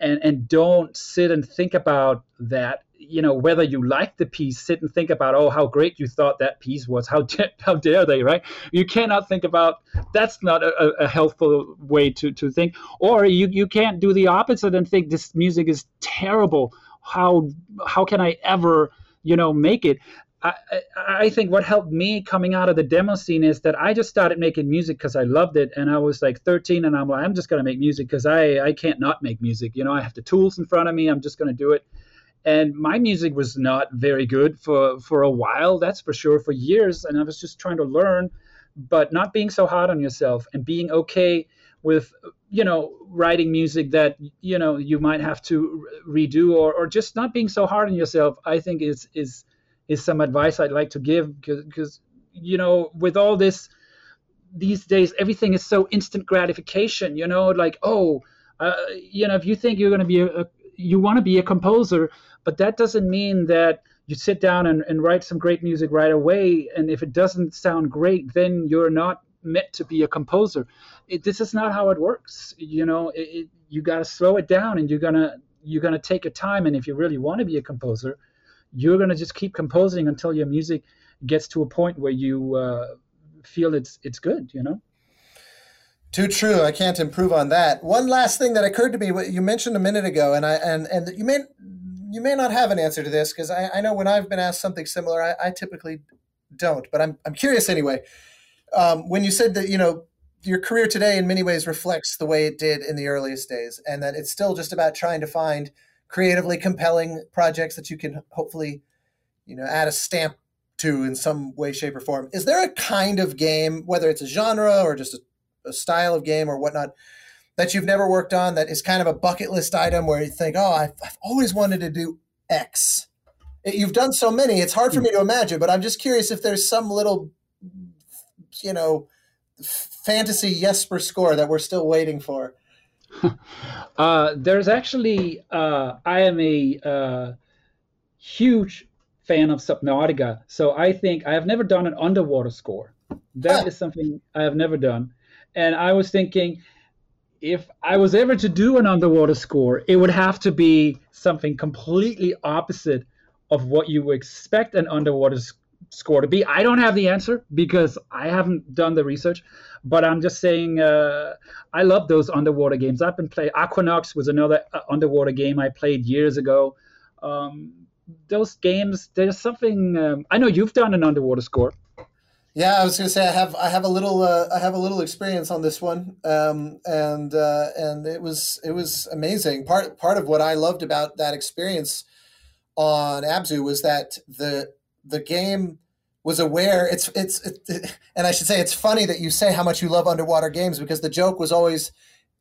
Speaker 3: and and don't sit and think about that you know whether you like the piece sit and think about oh how great you thought that piece was. How dare, how dare they right? You cannot think about that's not a, a helpful way to to think. Or you you can't do the opposite and think this music is terrible. How how can i ever you know make it I, I think what helped me coming out of the demo scene is that I just started making music because I loved it, and I was like 13, and I'm like, I'm just gonna make music because I I can't not make music. You know, I have the tools in front of me. I'm just gonna do it. And my music was not very good for for a while, that's for sure, for years, and I was just trying to learn, but not being so hard on yourself and being okay with you know writing music that you know you might have to redo or, or just not being so hard on yourself i think is is is some advice I'd like to give because you know with all this these days everything is so instant gratification you know like oh uh, you know if you think you're going to be a, a you want to be a composer but that doesn't mean that you sit down and, and write some great music right away and if it doesn't sound great then you're not meant to be a composer. It, this is not how it works you know it, it, you got to slow it down and you're gonna you're gonna take your time and if you really want to be a composer you're going to just keep composing until your music gets to a point where you uh, feel it's it's good you know?
Speaker 2: Too true. I can't improve on that. One last thing that occurred to me you mentioned a minute ago and i and and you may you may not have an answer to this because I, I know when i've been asked something similar i, I typically don't but i'm, I'm curious anyway. Um, when you said that you know your career today in many ways reflects the way it did in the earliest days and that it's still just about trying to find creatively compelling projects that you can hopefully, you know, add a stamp to in some way, shape, or form. Is there a kind of game, whether it's a genre or just a, a style of game or whatnot, that you've never worked on that is kind of a bucket list item where you think, oh, I've, I've always wanted to do X. You've done so many, it's hard for me to imagine, but I'm just curious if there's some little, you know, fantasy Jesper score that we're still waiting for.
Speaker 3: uh, there's actually, uh, I am a uh, huge fan of Subnautica. So I think I have never done an underwater score. That is something I have never done. And I was thinking, if I was ever to do an underwater score, it would have to be something completely opposite of what you expect an underwater score to be. I don't have the answer because I haven't done the research, but I'm just saying uh, I love those underwater games. I've been playing Aquanox was another uh, underwater game I played years ago. Um, those games, there's something. Um, I know you've done an underwater score.
Speaker 2: Yeah, I was going to say I have I have a little uh, I have a little experience on this one, um, and uh, and it was it was amazing. Part part of what I loved about that experience on Abzu was that the the game was aware it's it's it, and I should say it's funny that you say how much you love underwater games because the joke was always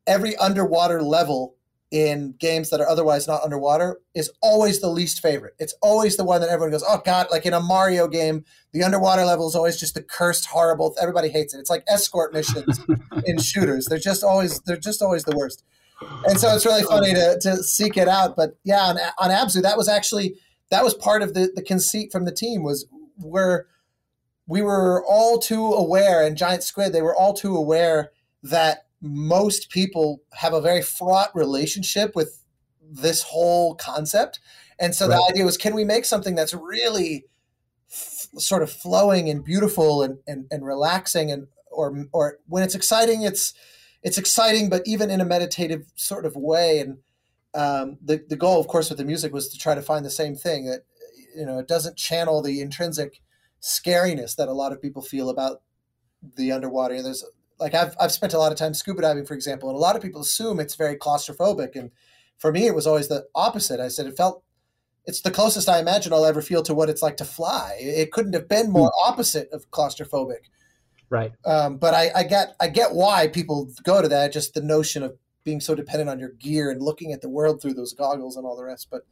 Speaker 2: every underwater level in games that are otherwise not underwater is always the least favorite. It's always the one that everyone goes, "Oh god, like in a Mario game, the underwater level is always just the cursed horrible. Everybody hates it. It's like escort missions in shooters. They're just always they're just always the worst." And so it's really funny to, to seek it out, but yeah, on, on Abzu that was actually that was part of the the conceit from the team was where we were all too aware, and Giant Squid, they were all too aware that most people have a very fraught relationship with this whole concept. And so right. the idea was can we make something that's really f- sort of flowing and beautiful and, and, and relaxing and or or when it's exciting it's it's exciting but even in a meditative sort of way and um, the, the goal of course with the music was to try to find the same thing that you know it doesn't channel the intrinsic scariness that a lot of people feel about the underwater. There's like I've I've spent a lot of time scuba diving, for example, and a lot of people assume it's very claustrophobic. And for me, it was always the opposite. I said it felt it's the closest I imagine I'll ever feel to what it's like to fly. It couldn't have been more hmm. opposite of claustrophobic.
Speaker 3: Right.
Speaker 2: Um, but I, I get I get why people go to that. Just the notion of being so dependent on your gear and looking at the world through those goggles and all the rest. But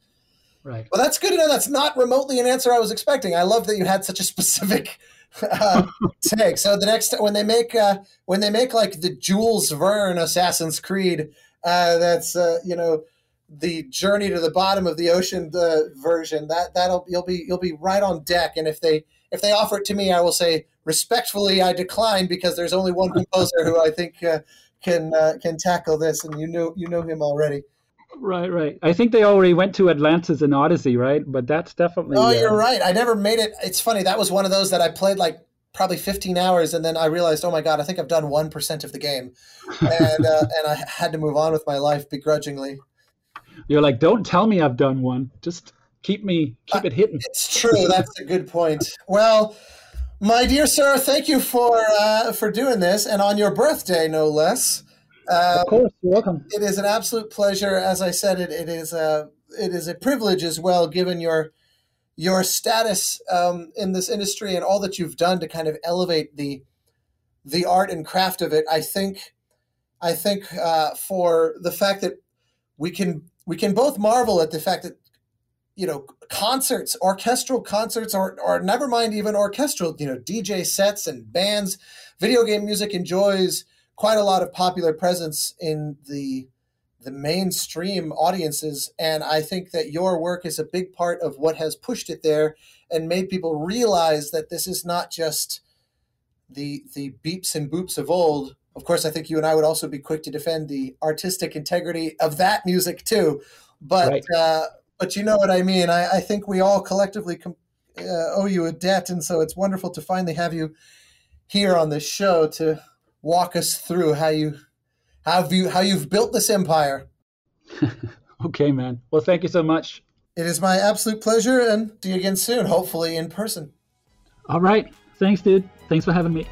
Speaker 3: Right.
Speaker 2: Well, that's good to know. That's not remotely an answer I was expecting. I love that you had such a specific uh, take. So the next when they make uh, when they make like the Jules Verne Assassin's Creed, uh, that's uh, you know the journey to the bottom of the ocean the version that that'll you'll be you'll be right on deck. And if they if they offer it to me, I will say respectfully I decline because there's only one composer who I think uh, can uh, can tackle this, and you know you know him already.
Speaker 3: Right, right. I think they already went to Atlantis and Odyssey, right? But that's definitely.
Speaker 2: Oh, you're uh, right. I never made it. It's funny. That was one of those that I played like probably 15 hours, and then I realized, oh my god, I think I've done one percent of the game, and uh, and I had to move on with my life begrudgingly.
Speaker 3: You're like, don't tell me I've done one. Just keep me keep it hitting.
Speaker 2: It's true. That's a good point. Well, my dear sir, thank you for uh, for doing this, and on your birthday, no less.
Speaker 3: Um, of course, you're welcome.
Speaker 2: It is an absolute pleasure. As I said, it, it is a it is a privilege as well, given your your status um, in this industry and all that you've done to kind of elevate the the art and craft of it. I think I think uh, for the fact that we can we can both marvel at the fact that you know concerts orchestral concerts or or never mind even orchestral you know dj sets and bands video game music enjoys quite a lot of popular presence in the the mainstream audiences and i think that your work is a big part of what has pushed it there and made people realize that this is not just the the beeps and boops of old. Of course i think you and i would also be quick to defend the artistic integrity of that music too. But right. uh, but you know what i mean. I, I think we all collectively com- uh, owe you a debt and so it's wonderful to finally have you here on this show to walk us through how you how you how you've built this empire.
Speaker 3: okay, man. Well, thank you so much.
Speaker 2: It is my absolute pleasure, and see you again soon, hopefully in person.
Speaker 3: All right. Thanks, dude. Thanks for having me.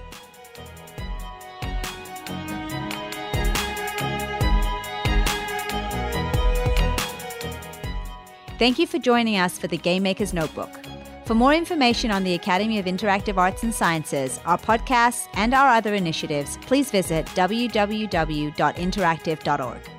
Speaker 1: Thank you for joining us for the Game Maker's Notebook. For more information on the Academy of Interactive Arts and Sciences, our podcasts, and our other initiatives, please visit www.interactive.org.